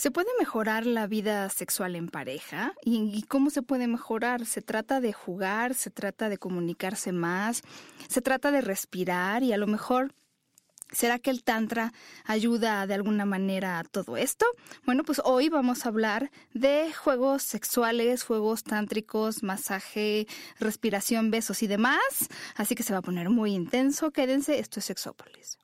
¿Se puede mejorar la vida sexual en pareja? ¿Y, cómo se puede mejorar? ¿Se trata de jugar? ¿Se trata de comunicarse más? ¿Se trata de respirar? Y a lo mejor ¿Será que el Tantra ayuda de alguna manera a todo esto? Bueno, pues hoy vamos a hablar de juegos sexuales, juegos tántricos, masaje, respiración, besos y demás. Así que se va a poner muy intenso. Quédense, esto es Sexópolis.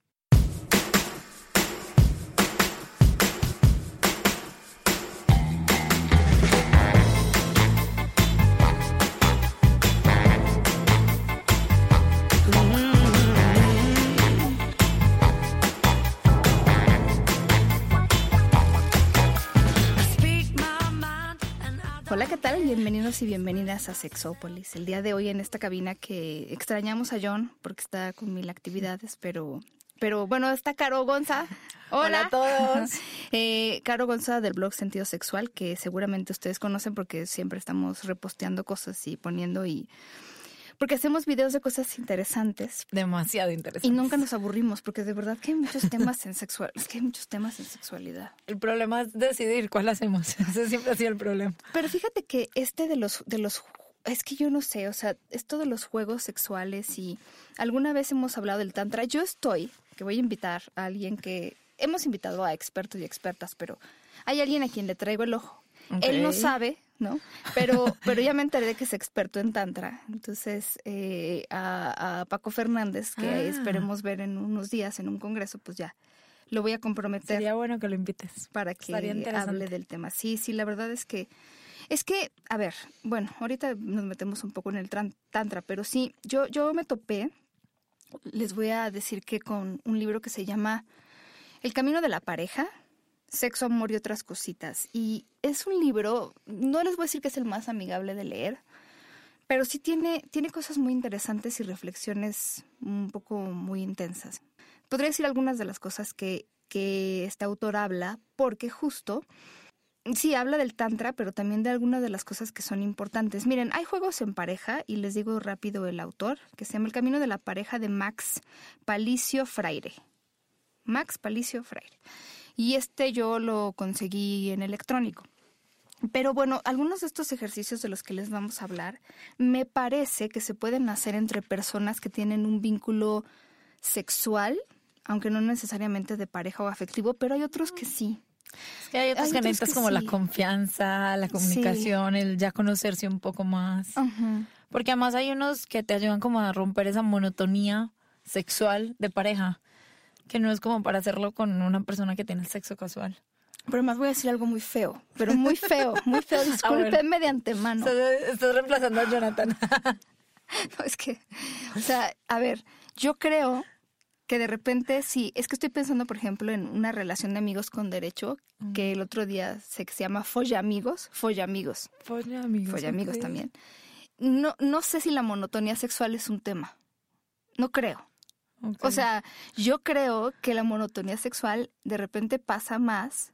Tal? Bienvenidos y bienvenidas a Sexópolis. El día de hoy en esta cabina que extrañamos a John porque está con mil actividades, pero pero bueno, está Caro Gonza. Hola, a todos. Eh, Caro Gonza del blog Sentido Sexual, que seguramente ustedes conocen porque siempre estamos reposteando cosas y poniendo y porque hacemos videos de cosas interesantes. Demasiado interesantes. Y nunca nos aburrimos, porque de verdad que hay muchos temas en sexual, es que hay muchos temas en sexualidad. El problema es decidir cuál hacemos. Ese siempre ha sido el problema. Pero fíjate que este de los, de los es que yo no sé, o sea, esto de los juegos sexuales y alguna vez hemos hablado del tantra. Yo estoy, que voy a invitar a alguien que hemos invitado a expertos y expertas, pero hay alguien a quien le traigo el ojo. Él no sabe ¿no? Pero, pero ya me enteré de que es experto en tantra. Entonces, eh, a, Paco Fernández, que ah. esperemos ver en unos días en un congreso, pues ya lo voy a comprometer. Sería bueno que lo invites. Para que hable del tema. Sí, sí, la verdad es que, es que, a ver, bueno, ahorita nos metemos un poco en el tantra, pero sí, yo, yo me topé, les voy a decir que con un libro que se llama El Camino de la Pareja, Sexo, Amor y otras cositas. Y es un libro, no les voy a decir que es el más amigable de leer, pero sí tiene, tiene cosas muy interesantes y reflexiones un poco muy intensas. Podría decir algunas de las cosas que, que este autor habla, porque justo, sí, habla del tantra, pero también de algunas de las cosas que son importantes. Miren, hay juegos en pareja, y les digo rápido el autor, que se llama El Camino de la Pareja de Max Palicio Fraire. Max Palicio Fraire y este yo lo conseguí en electrónico. Pero bueno, algunos de estos ejercicios de los que les vamos a hablar me parece que se pueden hacer entre personas que tienen un vínculo sexual, aunque no necesariamente de pareja o afectivo, pero hay otros que sí. Es que hay otros que como la confianza, la comunicación, el ya conocerse un poco más. Porque además hay unos que te ayudan como a romper esa monotonía sexual de pareja que no es como para hacerlo con una persona que tiene el sexo casual. Pero más voy a decir algo muy feo, pero muy feo, muy feo. Discúlpenme de antemano. Estás, reemplazando a Jonathan. no, es que, o sea, a ver, yo creo que de repente sí, es que estoy pensando, por ejemplo, en una relación de amigos con derecho, que el otro día que se llama Folla Amigos, Folla Amigos. Folla Amigos. Folla Amigos también. No, no sé si la monotonía sexual es un tema. No creo. O sea, yo creo que la monotonía sexual de repente pasa más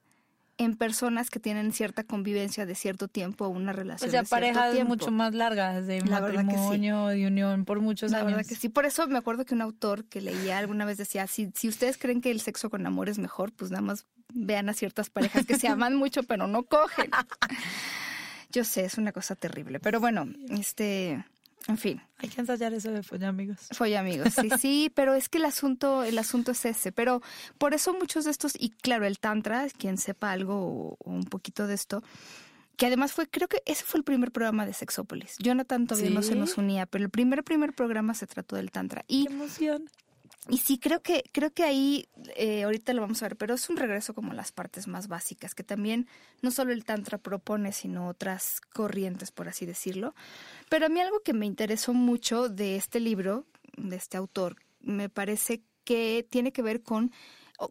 en personas que tienen cierta convivencia de cierto tiempo o una relación. O sea, parejas mucho más largas, de matrimonio, de unión por muchos años. La verdad que sí. Por eso me acuerdo que un autor que leía alguna vez decía, si, si ustedes creen que el sexo con amor es mejor, pues nada más vean a ciertas parejas que se aman mucho pero no cogen. Yo sé, es una cosa terrible. Pero bueno, este en fin. Hay que ensayar eso de folla amigos. Folla amigos, sí, sí, pero es que el asunto, el asunto es ese. Pero por eso muchos de estos, y claro, el Tantra, quien sepa algo o, un poquito de esto, que además fue, creo que ese fue el primer programa de Sexópolis. Jonathan todavía no se nos unía, pero el primer, primer programa se trató del Tantra. Y, ¡Qué emoción! Y sí, creo que, creo que ahí, eh, ahorita lo vamos a ver, pero es un regreso como las partes más básicas, que también no solo el Tantra propone, sino otras corrientes, por así decirlo. Pero a mí algo que me interesó mucho de este libro, de este autor, me parece que tiene que ver con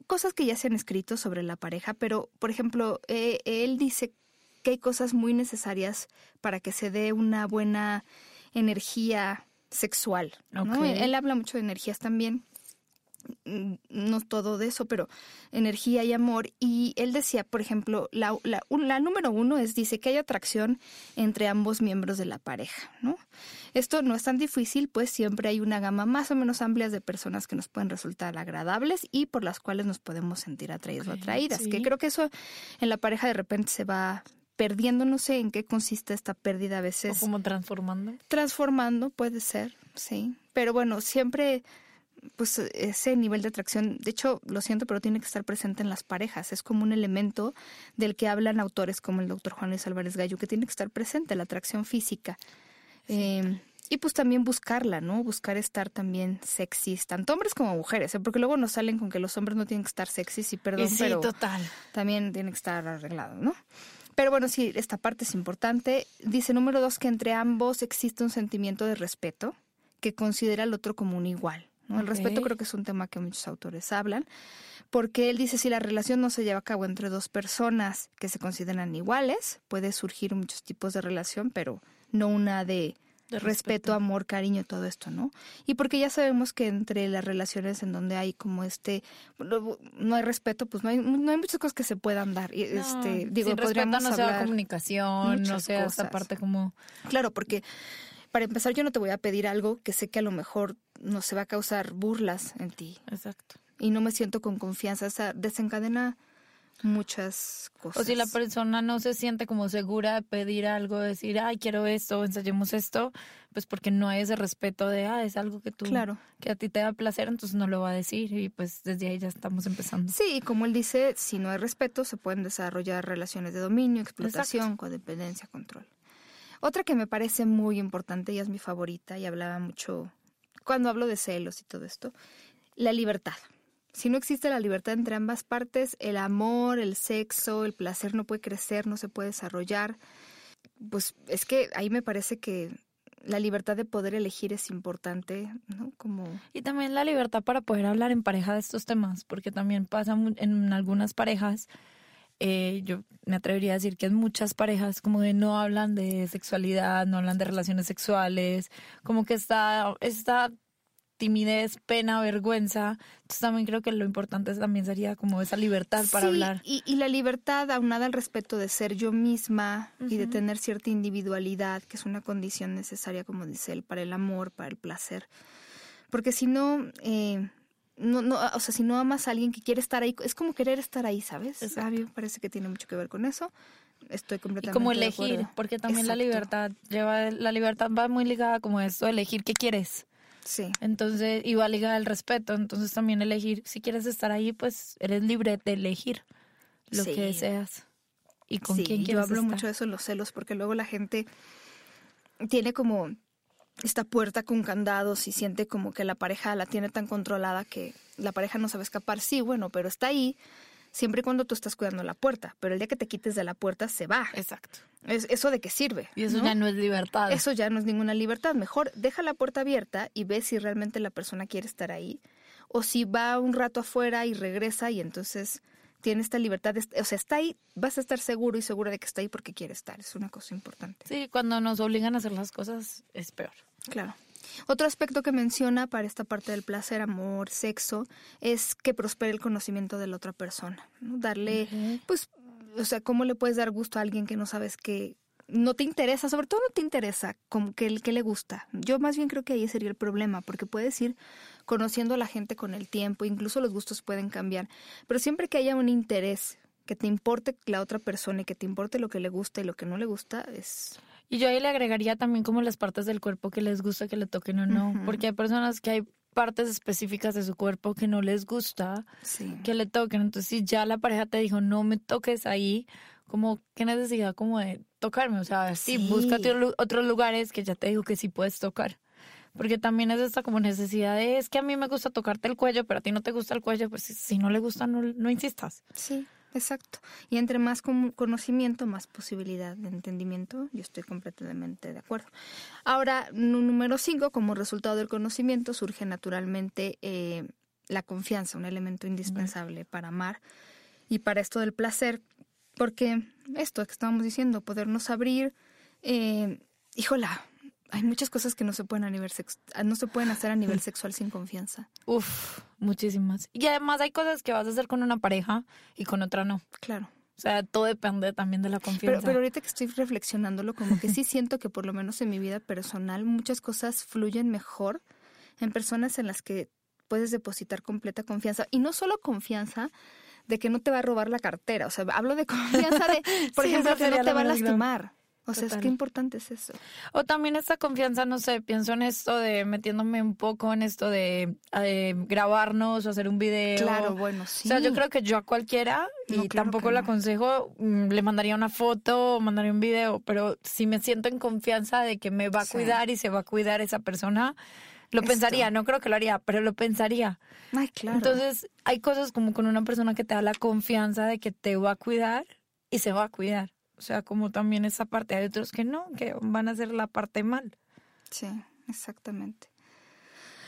cosas que ya se han escrito sobre la pareja, pero, por ejemplo, eh, él dice que hay cosas muy necesarias para que se dé una buena energía sexual. Él habla mucho de energías también no todo de eso, pero energía y amor. Y él decía, por ejemplo, la, la, la, número uno es, dice que hay atracción entre ambos miembros de la pareja, ¿no? Esto no es tan difícil, pues siempre hay una gama más o menos amplia de personas que nos pueden resultar agradables y por las cuales nos podemos sentir atraídos o atraídas. Que creo que eso en la pareja de repente se va perdiendo, no sé en qué consiste esta pérdida a veces. O como transformando. Transformando, puede ser, sí. Pero bueno, siempre pues ese nivel de atracción, de hecho, lo siento, pero tiene que estar presente en las parejas. Es como un elemento del que hablan autores como el doctor Juan Luis Álvarez Gallo, que tiene que estar presente, la atracción física. Em, y pues también buscarla, ¿no? Buscar estar también sexys, tanto hombres como mujeres, ¿eh? porque luego nos salen con que los hombres no tienen que estar sexys y perdón, sí, pero total. también tienen que estar arreglados, ¿no? Pero bueno, sí, esta parte es importante. Dice número dos que entre ambos existe un sentimiento de respeto que considera al otro como un igual. El respeto creo que es un tema que muchos autores hablan, porque él dice si la relación no se lleva a cabo entre dos personas que se consideran iguales, puede surgir muchos tipos de relación, pero no una de, respeto, amor, cariño, todo esto, ¿no? Y porque ya sabemos que entre las relaciones en donde hay como este, no, hay respeto, pues no hay, no hay muchas cosas que se puedan dar. Y, este, digo, sin podríamos no sea comunicación, no sea esta parte como... Claro, porque para empezar, yo no te voy a pedir algo que sé que a lo mejor no se va a causar burlas en ti. Exacto. Y no me siento con confianza. O sea, desencadena muchas cosas. O si la persona no se siente como segura de pedir algo, decir, ay, quiero esto, ensayemos esto, pues porque no hay ese respeto de, ah, es algo que tú, claro. que a ti te da placer, entonces no lo va a decir y pues desde ahí ya estamos empezando. Sí, y como él dice, si no hay respeto, se pueden desarrollar relaciones de dominio, explotación, codependencia, control. Otra que me parece muy importante y es mi favorita y hablaba mucho cuando hablo de celos y todo esto, la libertad. Si no existe la libertad entre ambas partes, el amor, el sexo, el placer no puede crecer, no se puede desarrollar. Pues es que ahí me parece que la libertad de poder elegir es importante, ¿no? Como y también la libertad para poder hablar en pareja de estos temas, porque también pasa en algunas parejas eh, yo me atrevería a decir que en muchas parejas como de no hablan de sexualidad, no hablan de relaciones sexuales, como que está esta timidez, pena, vergüenza. Entonces también creo que lo importante también sería como esa libertad para hablar. Y, y la libertad aunada al respeto de ser yo misma y de tener cierta individualidad, que es una condición necesaria, como dice él, para el amor, para el placer. Porque si no, eh, no, no, o sea, si no amas a alguien que quiere estar ahí, es como querer estar ahí, ¿sabes? A mí me parece que tiene mucho que ver con eso. Estoy completamente. Y como elegir, porque también la libertad lleva, la libertad va muy ligada como esto, elegir qué quieres. Sí. Entonces, y va ligada al respeto. Entonces también elegir, si quieres estar ahí, pues eres libre de elegir lo que deseas. Y con quién quieres Yo hablo mucho de eso en los celos, porque luego la gente tiene como esta puerta con candados y siente como que la pareja la tiene tan controlada que la pareja no sabe escapar. Sí, bueno, pero está ahí siempre y cuando tú estás cuidando la puerta, pero el día que te quites de la puerta se va. Exacto. Es, ¿Eso de qué sirve? Y eso ya no es libertad. Eso ya no es ninguna libertad. Mejor deja la puerta abierta y ve si realmente la persona quiere estar ahí o si va un rato afuera y regresa y entonces tiene esta libertad, o sea, está ahí, vas a estar seguro y segura de que está ahí porque quiere estar, es una cosa importante. Sí, cuando nos obligan a hacer las cosas es peor. Claro. Otro aspecto que menciona para esta parte del placer, amor, sexo, es que prospere el conocimiento de la otra persona. Darle, pues, o sea, ¿cómo le puedes dar gusto a alguien que no sabes que no te interesa, sobre todo no te interesa como que, que le gusta? Yo más bien creo que ahí sería el problema, porque puedes ir conociendo a la gente con el tiempo, incluso los gustos pueden cambiar, pero siempre que haya un interés, que te importe la otra persona y que te importe lo que le gusta y lo que no le gusta, es... Y yo ahí le agregaría también como las partes del cuerpo que les gusta que le toquen o no, porque hay personas que hay partes específicas de su cuerpo que no les gusta que le toquen. Entonces, si ya la pareja te dijo, no me toques ahí, como qué necesidad como de tocarme. O sea, sí, sí búscate otros lugares que ya te digo que sí puedes tocar. Porque también es esta como necesidad de, es que a mí me gusta tocarte el cuello, pero a ti no te gusta el cuello, pues si no le gusta, no, no insistas. Sí, exacto. Y entre más conocimiento, más posibilidad de entendimiento, yo estoy completamente de acuerdo. Ahora, número cinco, como resultado del conocimiento, surge naturalmente eh, la confianza, un elemento indispensable para amar y para esto del placer, porque esto que estábamos diciendo, podernos abrir, eh, híjola, hay muchas cosas que no se pueden a nivel no se pueden hacer a nivel sexual sin confianza. Uf, muchísimas. Y además hay cosas que vas a hacer con una pareja y con otra no. Claro. O sea, todo depende también de la confianza. Pero, pero ahorita que estoy reflexionándolo, como que sí siento que por lo menos en mi vida personal muchas cosas fluyen mejor en personas en las que puedes depositar completa confianza. Y no solo confianza de que no te va a robar la cartera. O sea, hablo de confianza de, por ejemplo, que no te va a lastimar. O sea, es que importante es eso. O también esta confianza, no sé, pienso en esto de metiéndome un poco en esto de, grabarnos o hacer un video. Claro, bueno, sí. O sea, yo creo que yo a cualquiera, y tampoco le aconsejo, mm, le mandaría una foto o mandaría un video, pero si me siento en confianza de que me va a cuidar y se va a cuidar esa persona, lo pensaría, no creo que lo haría, pero lo pensaría. Ay, claro. Entonces, hay cosas como con una persona que te da la confianza de que te va a cuidar y se va a cuidar. O sea, como también esa parte. Hay otros que no, que van a hacer la parte mal. Sí, exactamente.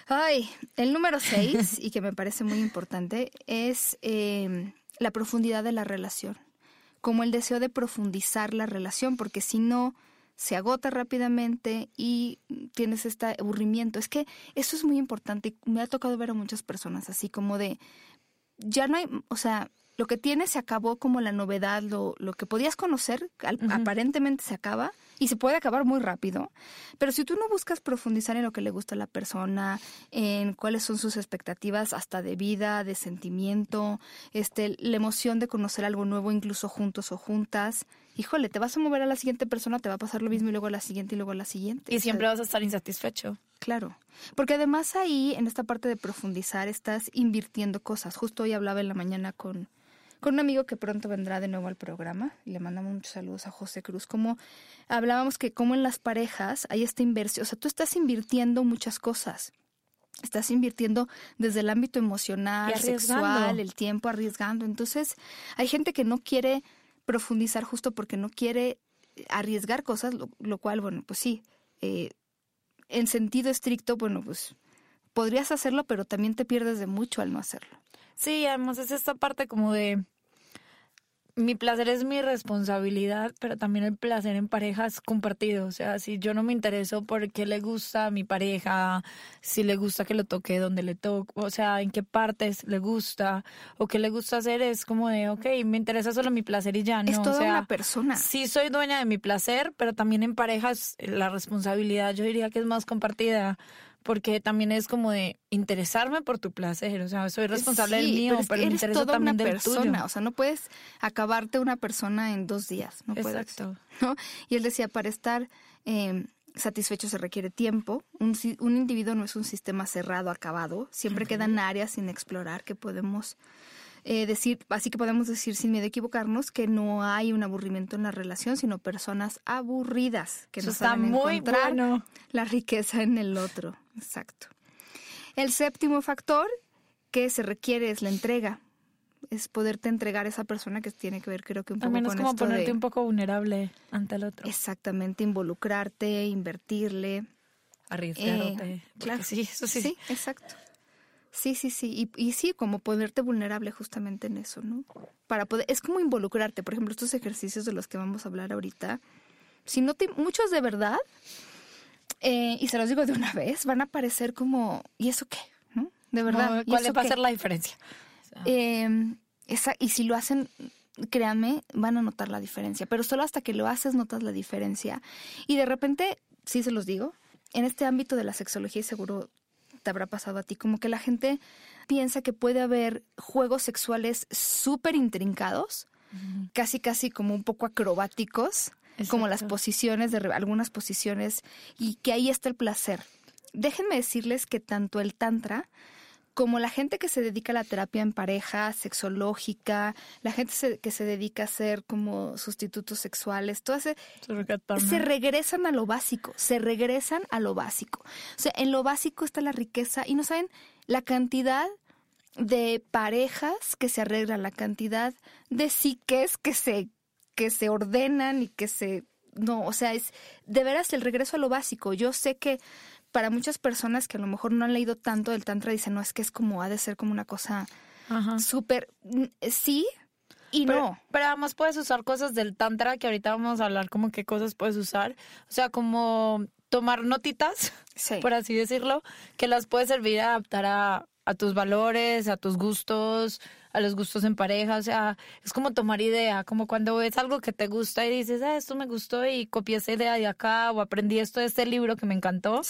Ay, el número seis, y que me parece muy importante, es em, la profundidad de la relación. Como el deseo de profundizar la relación, porque si no, se agota rápidamente y tienes este aburrimiento. Es que eso es muy importante y me ha tocado ver a muchas personas así como de, ya no hay, o sea, lo que tienes se acabó como la novedad, lo, lo que podías conocer, aparentemente se acaba y se puede acabar muy rápido. Pero si tú no buscas profundizar en lo que le gusta a la persona, en cuáles son sus expectativas hasta de vida, de sentimiento, este, la emoción de conocer algo nuevo incluso juntos o juntas, híjole, te vas a mover a la siguiente persona, te va a pasar lo mismo y luego a la siguiente y luego a la siguiente. Y siempre vas a estar insatisfecho. Claro, porque además ahí, en esta parte de profundizar, estás invirtiendo cosas. Justo hoy hablaba en la mañana con, con un amigo que pronto vendrá de nuevo al programa. Le mandamos muchos saludos a José Cruz. Como hablábamos que como en las parejas hay esta inversión, o sea, tú estás invirtiendo muchas cosas. Estás invirtiendo desde el ámbito emocional, sexual, el tiempo, arriesgando. Entonces, hay gente que no quiere profundizar justo porque no quiere arriesgar cosas, lo, cual, bueno, pues sí, eh, en sentido estricto, bueno, pues podrías hacerlo, pero también te pierdes de mucho al no hacerlo. Sí, además es esta parte como de mi placer es mi responsabilidad, pero también el placer en pareja es compartido. O sea, si yo no me intereso por qué le gusta a mi pareja, si le gusta que lo toque donde le toque, o sea, en qué partes le gusta o qué le gusta hacer, es como de, ok, me interesa solo mi placer y ya, ¿no? Es toda o sea, una persona. Sí, soy dueña de mi placer, pero también en parejas la responsabilidad yo diría que es más compartida porque también es como de interesarme por tu placer, o sea, soy responsable del mío, pero, me interesa también una persona, o sea, no puedes acabarte una persona en dos días, no Exacto. ¿no? Y él decía, para estar eh, satisfecho se requiere tiempo, un, un, individuo no es un sistema cerrado, acabado, siempre quedan áreas sin explorar que podemos eh, decir, así que podemos decir sin miedo a equivocarnos que no hay un aburrimiento en la relación, sino personas aburridas que no está muy encontrar la riqueza en el otro. Exacto. El séptimo factor que se requiere es la entrega. Es poderte entregar a esa persona que tiene que ver, creo que un poco Al menos como ponerte un poco vulnerable ante el otro. Exactamente, involucrarte, invertirle. Arriesgarte. Eh, claro. Sí, eso sí. Sí, exacto. Sí, sí, sí. Y, y, sí, como ponerte vulnerable justamente en eso, ¿no? Para poder, es como involucrarte. Por ejemplo, estos ejercicios de los que vamos a hablar ahorita. Si no te, muchos de verdad, eh, y se los digo de una vez, van a parecer como, ¿y eso qué? ¿No? De verdad. ¿Cuál va a ser la diferencia? Em, esa, y si lo hacen, créanme, van a notar la diferencia. Pero solo hasta que lo haces notas la diferencia. Y de repente, sí se los digo, en este ámbito de la sexología y seguro te habrá pasado a ti, como que la gente piensa que puede haber juegos sexuales súper intrincados, casi casi como un poco acrobáticos, como las posiciones de algunas posiciones, y que ahí está el placer. Déjenme decirles que tanto el tantra como la gente que se dedica a la terapia en pareja, sexológica, la gente que se dedica a hacer como sustitutos sexuales, todo ese, se regresan a lo básico, se regresan a lo básico. O sea, en lo básico está la riqueza y no saben la cantidad de parejas que se arreglan, la cantidad de psiques que se, que se ordenan y que se... No, o sea, es de veras el regreso a lo básico. Yo sé que para muchas personas que a lo mejor no han leído tanto del tantra dicen, no, es que es como, ha de ser como una cosa súper, sí y no. Pero además puedes usar cosas del tantra, que ahorita vamos a hablar como qué cosas puedes usar. O sea, como tomar notitas, por así decirlo, que las puedes servir a adaptar a, a tus valores, a tus gustos, a los gustos en pareja, o sea, es como tomar idea, como cuando ves algo que te gusta y dices, ah, esto me gustó y copié esa idea de acá o aprendí esto de este libro que me encantó,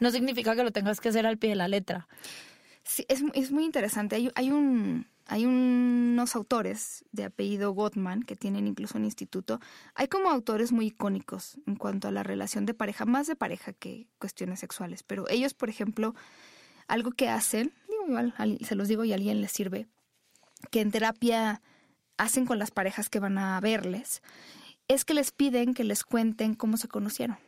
no significa que lo tengas que hacer al pie de la letra. Sí, es, es muy interesante. Hay, hay, un, hay unos autores de apellido Gottman que tienen incluso un instituto. Hay como autores muy icónicos en cuanto a la relación de pareja, más de pareja que cuestiones sexuales, pero ellos, por ejemplo, algo que hacen, igual se los digo y a alguien les sirve, que en terapia hacen con las parejas que van a verles es que les piden que les cuenten cómo se conocieron.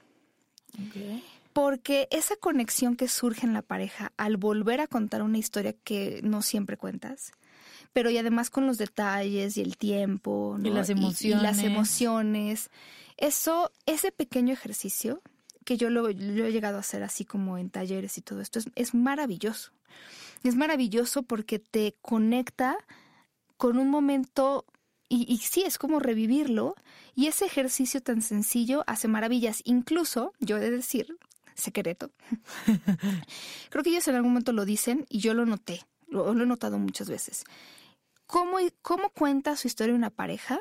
Porque esa conexión que surge en la pareja al volver a contar una historia que no siempre cuentas, pero y además con los detalles y el tiempo y las emociones. las emociones. Eso, ese pequeño ejercicio que yo lo, he llegado a hacer así como en talleres y todo esto, es, maravilloso. Es maravilloso porque te conecta con un momento, y, sí, es como revivirlo, y ese ejercicio tan sencillo hace maravillas. Incluso, yo he de decir, secreto, creo que ellos en algún momento lo dicen y yo lo noté, lo, he notado muchas veces. ¿Cómo, ¿Cómo cuenta su historia una pareja?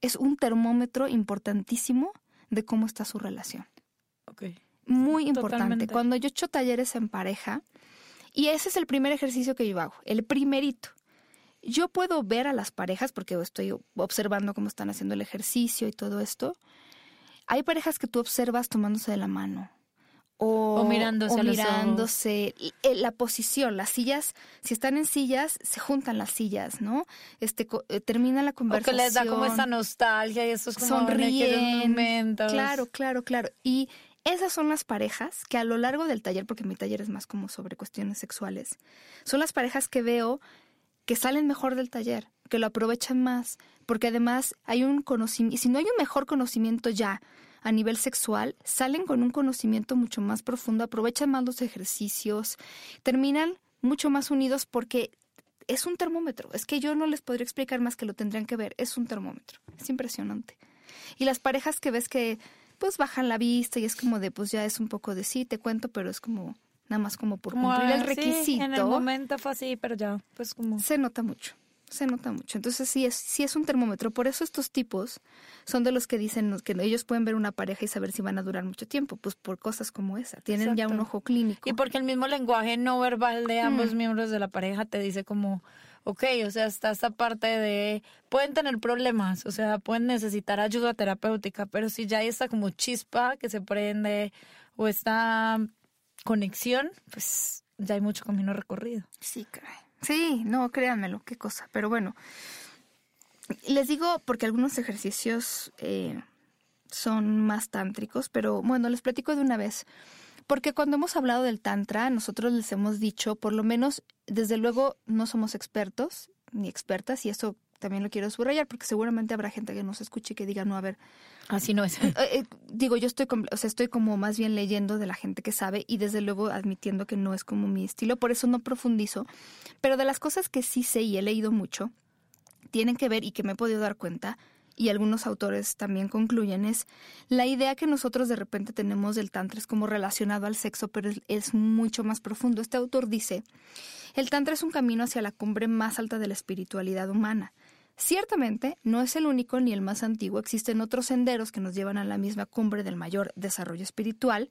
Es un termómetro importantísimo de cómo está su relación. Muy importante. Cuando yo echo talleres en pareja, y ese es el primer ejercicio que yo hago, el primerito yo puedo ver a las parejas, porque estoy observando cómo están haciendo el ejercicio y todo esto. Hay parejas que tú observas tomándose de la mano. O, mirándose. O mirándose. Eh, la posición, las sillas, si están en sillas, se juntan las sillas, ¿no? Este, eh, termina la conversación. O que les da como esa nostalgia y esos como sonríen. momentos. Claro, claro, claro. Y esas son las parejas que a lo largo del taller, porque mi taller es más como sobre cuestiones sexuales, son las parejas que veo que salen mejor del taller, que lo aprovechan más, porque además hay un conocimiento, y si no hay un mejor conocimiento ya a nivel sexual, salen con un conocimiento mucho más profundo, aprovechan más los ejercicios, terminan mucho más unidos porque es un termómetro. Es que yo no les podría explicar más que lo tendrían que ver. Es un termómetro. Es impresionante. Y las parejas que ves que pues bajan la vista y es como de pues ya es un poco de sí, te cuento, pero es como nada más como por cumplir el requisito. en el momento fue así, pero ya, pues como... Se nota mucho, se nota mucho. Entonces sí es, sí es un termómetro. Por eso estos tipos son de los que dicen que ellos pueden ver una pareja y saber si van a durar mucho tiempo, pues por cosas como esa. Tienen ya un ojo clínico. Y porque el mismo lenguaje no verbal de ambos miembros de la pareja te dice como... Ok, o sea, está esta parte de, pueden tener problemas, o sea, pueden necesitar ayuda terapéutica, pero si ya hay esta como chispa que se prende o está conexión, pues ya hay mucho camino recorrido. Sí, caray. Sí, no, créanmelo, qué cosa. Pero bueno, les digo porque algunos ejercicios eh, son más tántricos, pero bueno, les platico de una vez. Porque cuando hemos hablado del tantra, nosotros les hemos dicho, por lo menos, desde luego, no somos expertos ni expertas, y eso también lo quiero subrayar, porque seguramente habrá gente que nos escuche y que diga, no, a ver, Así no es. Eh, eh, digo, yo estoy, o sea, estoy como más bien leyendo de la gente que sabe y desde luego admitiendo que no es como mi estilo, por eso no profundizo. Pero de las cosas que sí sé y he leído mucho, tienen que ver y que me he podido dar cuenta, y algunos autores también concluyen, es la idea que nosotros de repente tenemos del Tantra es como relacionado al sexo, pero es, es mucho más profundo. Este autor dice, el Tantra es un camino hacia la cumbre más alta de la espiritualidad humana. Ciertamente, no es el único ni el más antiguo, existen otros senderos que nos llevan a la misma cumbre del mayor desarrollo espiritual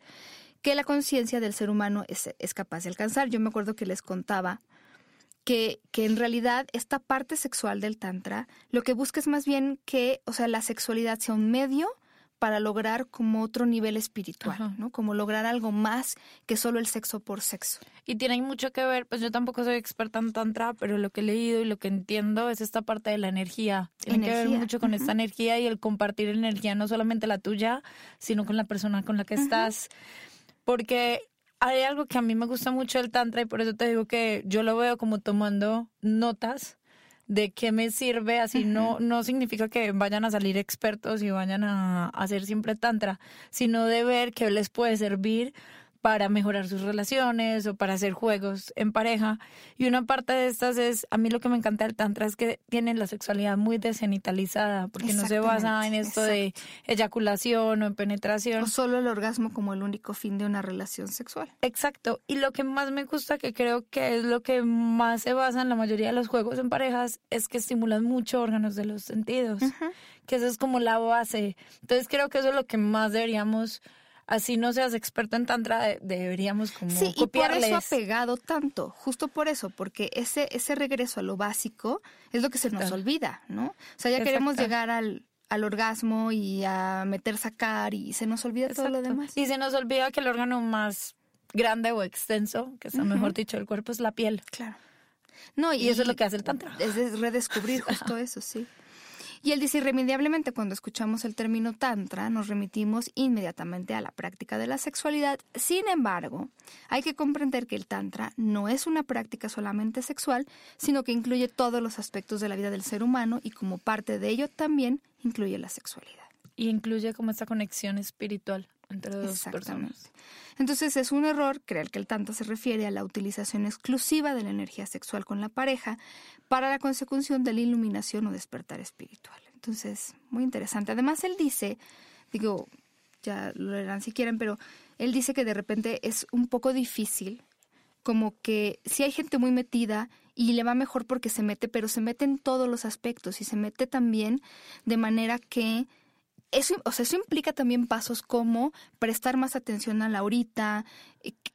que la conciencia del ser humano es, capaz de alcanzar. Yo me acuerdo que les contaba que, que, en realidad esta parte sexual del Tantra lo que busca es más bien que, o sea, la sexualidad sea un medio para lograr como otro nivel espiritual, ¿no? Como lograr algo más que solo el sexo por sexo. Y tiene mucho que ver, pues yo tampoco soy experta en tantra, pero lo que he leído y lo que entiendo es esta parte de la energía. Tiene que ver mucho con esta energía y el compartir energía, no solamente la tuya, sino con la persona con la que estás. Porque hay algo que a mí me gusta mucho del tantra y por eso te digo que yo lo veo como tomando notas de qué me sirve, así no, no significa que vayan a salir expertos y vayan a hacer siempre tantra, sino de ver qué les puede servir para mejorar sus relaciones o para hacer juegos en pareja. Y una parte de estas es, a mí lo que me encanta del Tantra es que tienen la sexualidad muy desgenitalizada, porque no se basa en esto de eyaculación o en penetración. O solo el orgasmo como el único fin de una relación sexual. Exacto. Y lo que más me gusta, que creo que es lo que más se basa en la mayoría de los juegos en parejas, es que estimulan mucho órganos de los sentidos, que eso es como la base. Entonces creo que eso es lo que más deberíamos así no seas experto en tantra, deberíamos como Sí, y por eso ha pegado tanto, justo por eso, porque ese ese regreso a lo básico es lo que se nos olvida, ¿no? O sea, ya queremos llegar al al orgasmo y a meter sacar y se nos olvida todo lo demás. Y se nos olvida que el órgano más grande o extenso, que es mejor dicho el cuerpo, es la piel. Claro. No, y, eso es lo que hace el tantra. Es redescubrir justo eso, sí. Y él dice, irremediablemente cuando escuchamos el término tantra nos remitimos inmediatamente a la práctica de la sexualidad. Sin embargo, hay que comprender que el tantra no es una práctica solamente sexual, sino que incluye todos los aspectos de la vida del ser humano y como parte de ello también incluye la sexualidad. Y incluye como esta conexión espiritual entre dos. Entonces es un error creer que el tantra se refiere a la utilización exclusiva de la energía sexual con la pareja para la consecución de la iluminación o despertar espiritual. Entonces, muy interesante. Además, él dice, digo, ya lo leerán si quieren, pero él dice que de repente es un poco difícil, como que si hay gente muy metida y le va mejor porque se mete, pero se mete en todos los aspectos y se mete también de manera que eso, o sea, eso implica también pasos como prestar más atención a la ahorita,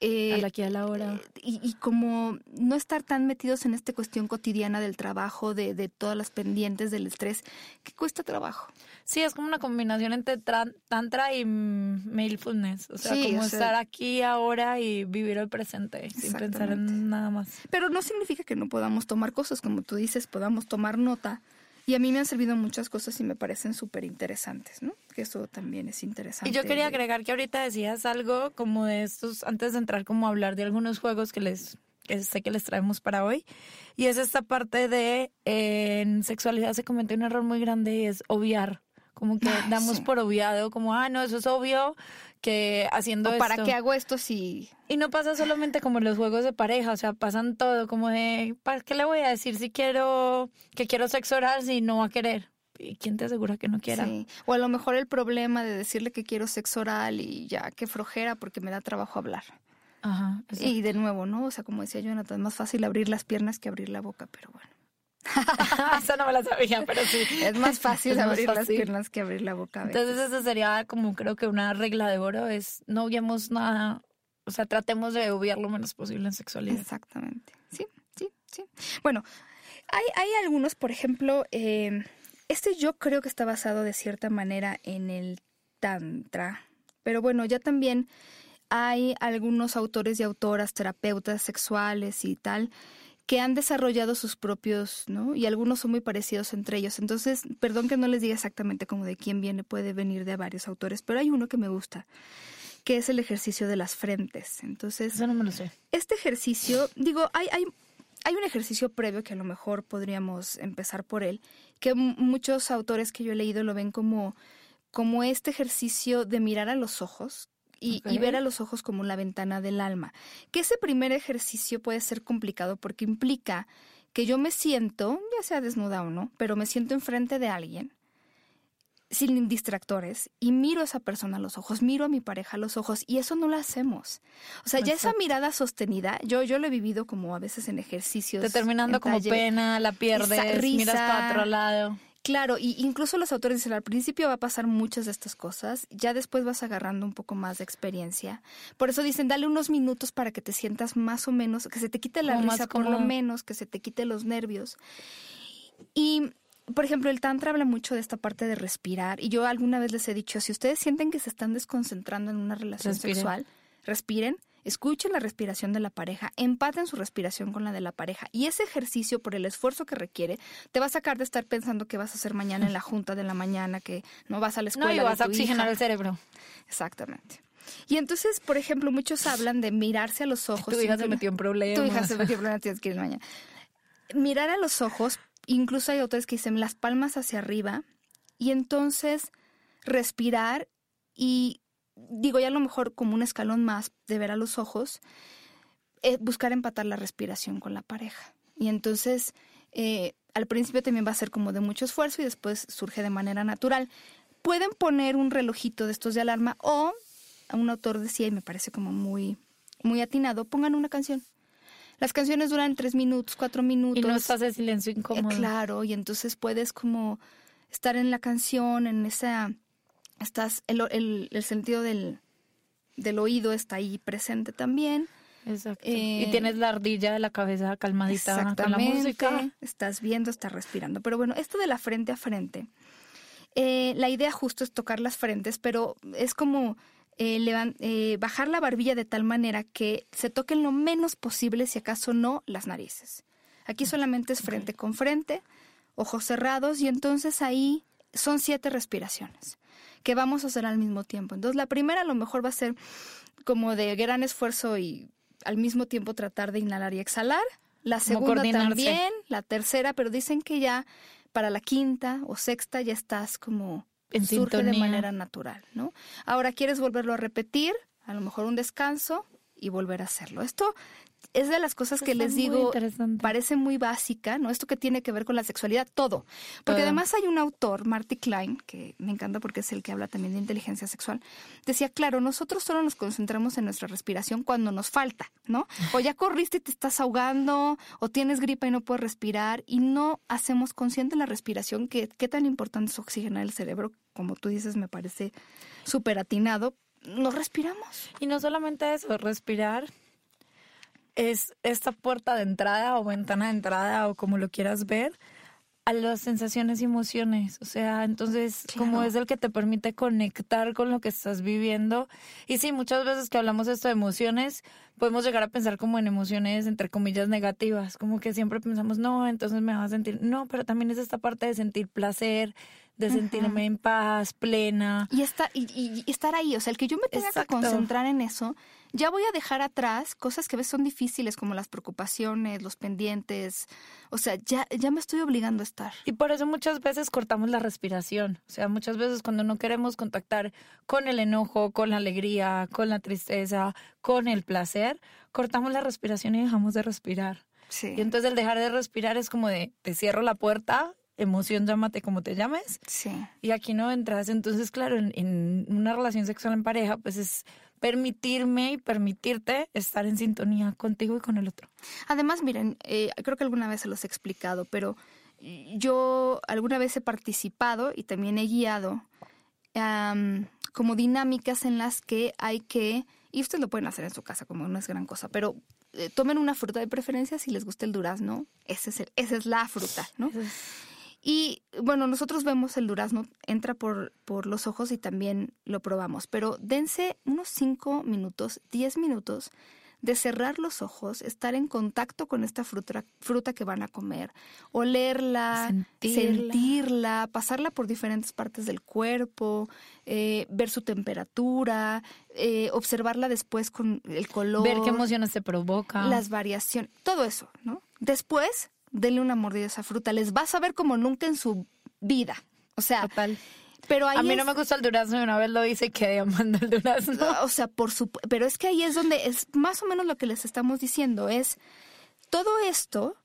eh, a la que a la hora. Eh, y, como no estar tan metidos en esta cuestión cotidiana del trabajo, de, de todas las pendientes del estrés, que cuesta trabajo. Sí, es como una combinación entre tantra y mindfulness. O sea, como estar aquí ahora y vivir el presente sin pensar en nada más. Pero no significa que no podamos tomar cosas, como tú dices, podamos tomar nota y a mí me han servido muchas cosas y me parecen súper interesantes, ¿no? Que eso también es interesante. Y yo quería agregar que ahorita decías algo como de estos, antes de entrar como a hablar de algunos juegos que les que sé que les traemos para hoy. Y es esta parte de en sexualidad se comete un error muy grande y es obviar. Como que damos por obviado, como, ah, no, eso es obvio, que haciendo o ¿Para qué hago esto si...? Y no pasa solamente como en los juegos de pareja, o sea, pasan todo, como de, ¿para qué le voy a decir si quiero, que quiero sexo oral si no va a querer? ¿Y quién te asegura que no quiera? Sí. O a lo mejor el problema de decirle que quiero sexo oral y ya, qué flojera porque me da trabajo hablar. Ajá. Y de nuevo, ¿no? O sea, como decía Jonathan, es más fácil abrir las piernas que abrir la boca, pero bueno. Eso no me la sabía, pero sí. Es más fácil abrir las piernas que abrir la boca. Entonces, eso sería como creo que una regla de oro: es no obviemos nada, o sea, tratemos de obviar lo menos posible en sexualidad. Exactamente. Sí, sí, sí. Bueno, hay, hay algunos, por ejemplo, eh, este yo creo que está basado de cierta manera en el Tantra, pero bueno, ya también hay algunos autores y autoras, terapeutas sexuales y tal que han desarrollado sus propios, ¿no? Y algunos son muy parecidos entre ellos. Entonces, perdón que no les diga exactamente como de quién viene, puede venir de varios autores, pero hay uno que me gusta, que es el ejercicio de las frentes. Entonces, eso no me lo sé. Este ejercicio, digo, hay, hay, hay un ejercicio previo que a lo mejor podríamos empezar por él, que muchos autores que yo he leído lo ven como como este ejercicio de mirar a los ojos, y, ver a los ojos como la ventana del alma. Que ese primer ejercicio puede ser complicado porque implica que yo me siento, ya sea desnuda o no, pero me siento enfrente de alguien sin distractores y miro a esa persona a los ojos, miro a mi pareja a los ojos y eso no lo hacemos. O sea, ya esa mirada sostenida, yo yo lo he vivido como a veces en ejercicios. Determinando como pena, la pierdes, miras para otro lado. Claro, y incluso los autores dicen al principio va a pasar muchas de estas cosas, ya después vas agarrando un poco más de experiencia. Por eso dicen, dale unos minutos para que te sientas más o menos, que se te quite la risa por lo menos, que se te quite los nervios. Y por ejemplo, el Tantra habla mucho de esta parte de respirar. Y yo alguna vez les he dicho, si ustedes sienten que se están desconcentrando en una relación sexual, respiren Escuchen la respiración de la pareja, empaten su respiración con la de la pareja y ese ejercicio, por el esfuerzo que requiere, te va a sacar de estar pensando qué vas a hacer mañana en la junta de la mañana, que no vas a la escuela. No, y vas a oxigenar el cerebro. Exactamente. Y entonces, por ejemplo, muchos hablan de mirarse a los ojos. Tu hija se metió en problemas. Tu hija se metió en problemas, tienes que ir mañana. Mirar a los ojos, incluso hay autores que dicen las palmas hacia arriba y entonces respirar y digo, ya a lo mejor como un escalón más de ver a los ojos, eh, buscar empatar la respiración con la pareja. Y entonces, eh, al principio también va a ser como de mucho esfuerzo y después surge de manera natural. Pueden poner un relojito de estos de alarma o, un autor decía, y me parece como muy, muy atinado, pongan una canción. Las canciones duran tres minutos, cuatro minutos. Y no estás en silencio eh, incómodo. claro, y entonces puedes como estar en la canción, en esa... Estás, el, el, el sentido del, del oído está ahí presente también. Exacto. y eh, tienes la ardilla de la cabeza calmadita con la música. Estás viendo, estás respirando. Pero bueno, esto de la frente a frente. Eh, la idea justo es tocar las frentes, pero es como eh, bajar la barbilla de tal manera que se toquen lo menos posible, si acaso no, las narices. Aquí solamente es frente con frente, ojos cerrados, y entonces ahí son siete respiraciones que vamos a hacer al mismo tiempo. Entonces la primera a lo mejor va a ser como de gran esfuerzo y al mismo tiempo tratar de inhalar y exhalar. La segunda también, la tercera, pero dicen que ya para la quinta o sexta ya estás como en surge de manera natural, ¿no? Ahora quieres volverlo a repetir, a lo mejor un descanso y volver a hacerlo. Esto es de las cosas que les digo, parece muy básica, ¿no? Esto que tiene que ver con la sexualidad, todo. Porque además hay un autor, Marty Klein, que me encanta porque es el que habla también de inteligencia sexual, decía, claro, nosotros solo nos concentramos en nuestra respiración cuando nos falta, ¿no? O ya corriste y te estás ahogando, o tienes gripa y no puedes respirar, y no hacemos consciente la respiración, que qué tan importante es oxigenar el cerebro, como tú dices, me parece súper atinado, no respiramos. Y no solamente eso, respirar es esta puerta de entrada o ventana de entrada o como lo quieras ver a las sensaciones y emociones. O sea, entonces, como es el que te permite conectar con lo que estás viviendo. Y sí, muchas veces que hablamos esto de emociones, podemos llegar a pensar como en emociones, entre comillas, negativas. Como que siempre pensamos, no, entonces me vas a sentir. No, pero también es esta parte de sentir placer, de sentirme en paz, plena. Y, está, y, estar ahí, o sea, el que yo me tenga que concentrar en eso, ya voy a dejar atrás cosas que a veces son difíciles, como las preocupaciones, los pendientes, o sea, ya, ya me estoy obligando a estar. Y por eso muchas veces cortamos la respiración, o sea, muchas veces cuando no queremos contactar con el enojo, con la alegría, con la tristeza, con el placer, cortamos la respiración y dejamos de respirar. Sí. Y entonces el dejar de respirar es como de, te cierro la puerta emoción, llámate como te llames. Sí. Y aquí no entras. Entonces, claro, en, una relación sexual en pareja, pues es permitirme y permitirte estar en sintonía contigo y con el otro. Además, miren, eh, creo que alguna vez se los he explicado, pero yo alguna vez he participado y también he guiado como dinámicas en las que hay que, y ustedes lo pueden hacer en su casa, como no es gran cosa, pero eh, tomen una fruta de preferencia si les gusta el durazno, ese es esa es la fruta, ¿no? Y bueno, nosotros vemos el durazno, entra por, por los ojos y también lo probamos, pero dense unos 5 minutos, 10 minutos de cerrar los ojos, estar en contacto con esta fruta, fruta que van a comer, olerla, sentirla, pasarla por diferentes partes del cuerpo, eh, ver su temperatura, eh, observarla después con el color. Ver qué emociones se provoca. Las variaciones, todo eso, ¿no? Después denle una mordida a esa fruta. Les va a saber como nunca en su vida. O sea, Pero a mí no me gusta el durazno y una vez lo hice y quedé amando el durazno. O sea, por su... pero es que ahí es donde es más o menos lo que les estamos diciendo es todo esto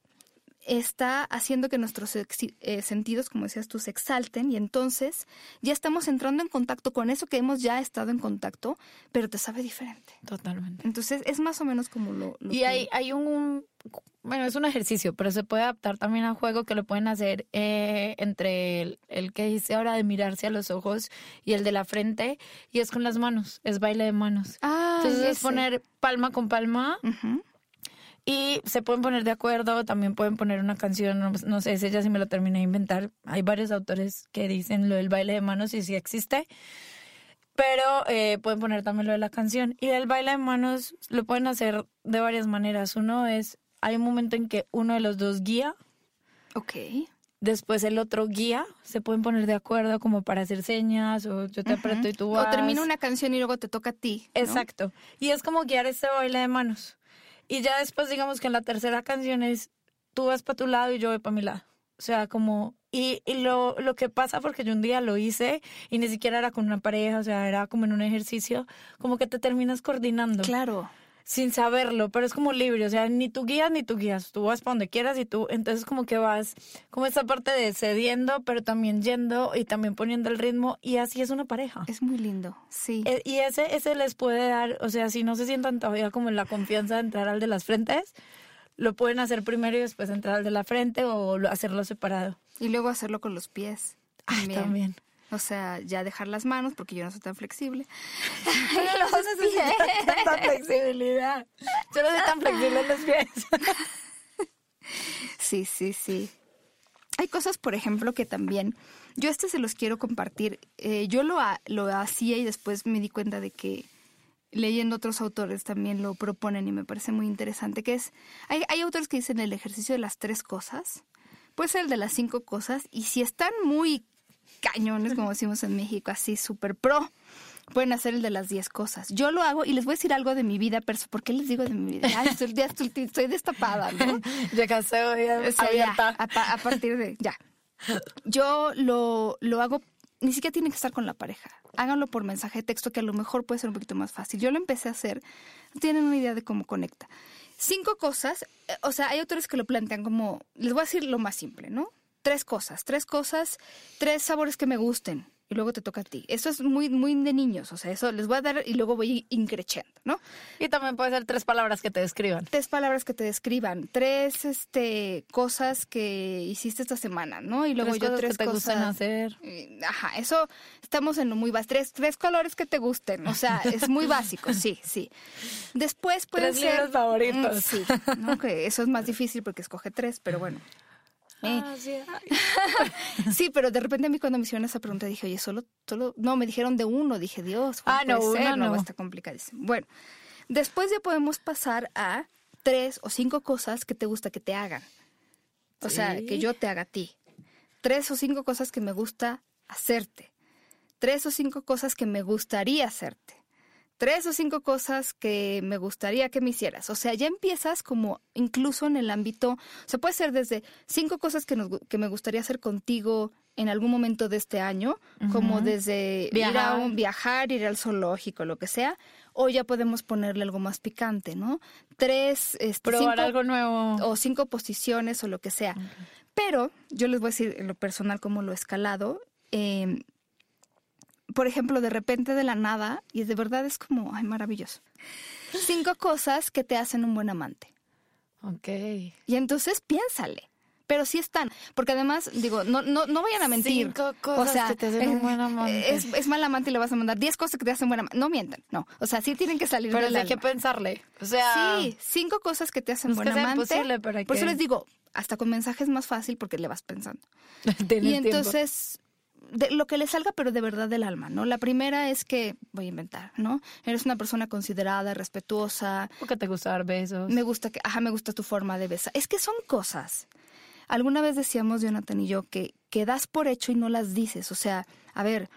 está haciendo que nuestros eh, sentidos, como decías tú, se exalten y entonces ya estamos entrando en contacto con eso que hemos ya estado en contacto, pero te sabe diferente. Totalmente. Entonces es más o menos como lo... y hay, hay un, Bueno, es un ejercicio, pero se puede adaptar también a juego que lo pueden hacer eh, entre el, que dice ahora de mirarse a los ojos y el de la frente, y es con las manos, es baile de manos. Ah, Entonces es poner palma con palma. Y se pueden poner de acuerdo, también pueden poner una canción, no, sé, ella si me lo terminé de inventar. Hay varios autores que dicen lo del baile de manos y sí existe. Pero eh, pueden poner también lo de la canción. Y el baile de manos lo pueden hacer de varias maneras. Uno es, hay un momento en que uno de los dos guía. Ok. Después el otro guía, se pueden poner de acuerdo como para hacer señas o yo te aprieto y tú vas. O termina una canción y luego te toca a ti. Exacto. Y es como guiar este baile de manos. Y ya después, digamos que en la tercera canción es tú vas para tu lado y yo voy para mi lado. O sea, como, Y, y lo, lo que pasa, porque yo un día lo hice y ni siquiera era con una pareja, o sea, era como en un ejercicio, como que te terminas coordinando. Claro sin saberlo, pero es como libre, o sea, ni tú guías ni tú guías, tú vas para donde quieras y tú, entonces como que vas, como esa parte de cediendo, pero también yendo y también poniendo el ritmo y así es una pareja. Es muy lindo, sí. E, y ese, ese les puede dar, o sea, si no se sientan todavía como en la confianza de entrar al de las frentes, lo pueden hacer primero y después entrar al de la frente o hacerlo separado. Y luego hacerlo con los pies. También. también. O sea, ya dejar las manos porque yo no soy tan flexible. no sé tanta flexibilidad. Yo no soy tan flexible en los pies. sí, sí, sí. Hay cosas, por ejemplo, que también, yo este se los quiero compartir. Eh, yo lo, lo hacía y después me di cuenta de que leyendo otros autores también lo proponen y me parece muy interesante, que es, hay, hay autores que dicen el ejercicio de las tres cosas, puede ser el de las cinco cosas, y si están muy cañones, como decimos en México, así súper pro. Pueden hacer el de las 10 cosas. Yo lo hago y les voy a decir algo de mi vida personal. ¿Por qué les digo de mi vida? Ay, estoy, estoy, destapada, ¿no? Ya casé, abierta. a, partir de, ya. Yo lo, lo hago, ni siquiera tiene que estar con la pareja. Háganlo por mensaje de texto, que a lo mejor puede ser un poquito más fácil. Yo lo empecé a hacer, no tienen una idea de cómo conecta. Cinco cosas, eh, o sea, hay autores que lo plantean como, les voy a decir lo más simple, ¿no? Tres cosas, tres cosas, tres sabores que me gusten. Y luego te toca a ti. Eso es muy, muy de niños. O sea, eso les voy a dar y luego voy increciendo, ¿no? Y también puede ser tres palabras que te describan. Tres palabras que te describan. Tres este, cosas que hiciste esta semana, ¿no? Y luego yo tres que te cosas. hacer. Ajá, eso estamos en lo muy básico. Tres, tres colores que te gusten. O sea, es muy básico, sí, sí. Después pueden tres ser. Libros favoritos. Mm, sí, ¿no? que eso es más difícil porque escoge tres, pero bueno. Eh, ah, sí. sí, pero de repente a mí cuando me hicieron esa pregunta dije, oye, solo, solo, no, me dijeron de uno, dije, Dios, ah, no, uno, no, está complicadísimo. Bueno, después ya podemos pasar a tres o cinco cosas que te gusta que te hagan. O sea, que yo te haga a ti. Tres o cinco cosas que me gusta hacerte. Tres o cinco cosas que me gustaría hacerte tres o cinco cosas que me gustaría que me hicieras. O sea, ya empiezas como incluso en el ámbito, o sea, puede ser desde cinco cosas que, que me gustaría hacer contigo en algún momento de este año, como desde viajar. ir a un viajar, ir al zoológico, lo que sea, o ya podemos ponerle algo más picante, ¿no? Tres, este, probar algo nuevo o cinco posiciones o lo que sea. Pero yo les voy a decir en lo personal cómo lo he escalado. Eh, por ejemplo, de repente de la nada, y de verdad es como, ay, maravilloso. Cinco cosas que te hacen un buen amante. Ok. Y entonces piénsale. Pero sí están, porque además, digo, no, no, no vayan a mentir. Cinco cosas o sea, que te hacen un buen amante. Es, es, mal amante y le vas a mandar diez cosas que te hacen buen amante. No mientan, no. O sea, sí tienen que salir Pero hay que pensarle. O sea... Sí, cinco cosas que te hacen buen amante. pero Por eso les digo, hasta con mensajes es más fácil porque le vas pensando. y entonces de lo que le salga, pero de verdad del alma, ¿no? La primera es que, voy a inventar, ¿no? Eres una persona considerada, respetuosa. ¿O que te gusta dar besos? Me gusta que, ajá, me gusta tu forma de besar. Es que son cosas. Alguna vez decíamos, Jonathan y yo, que, que das por hecho y no las dices. O sea, a ver,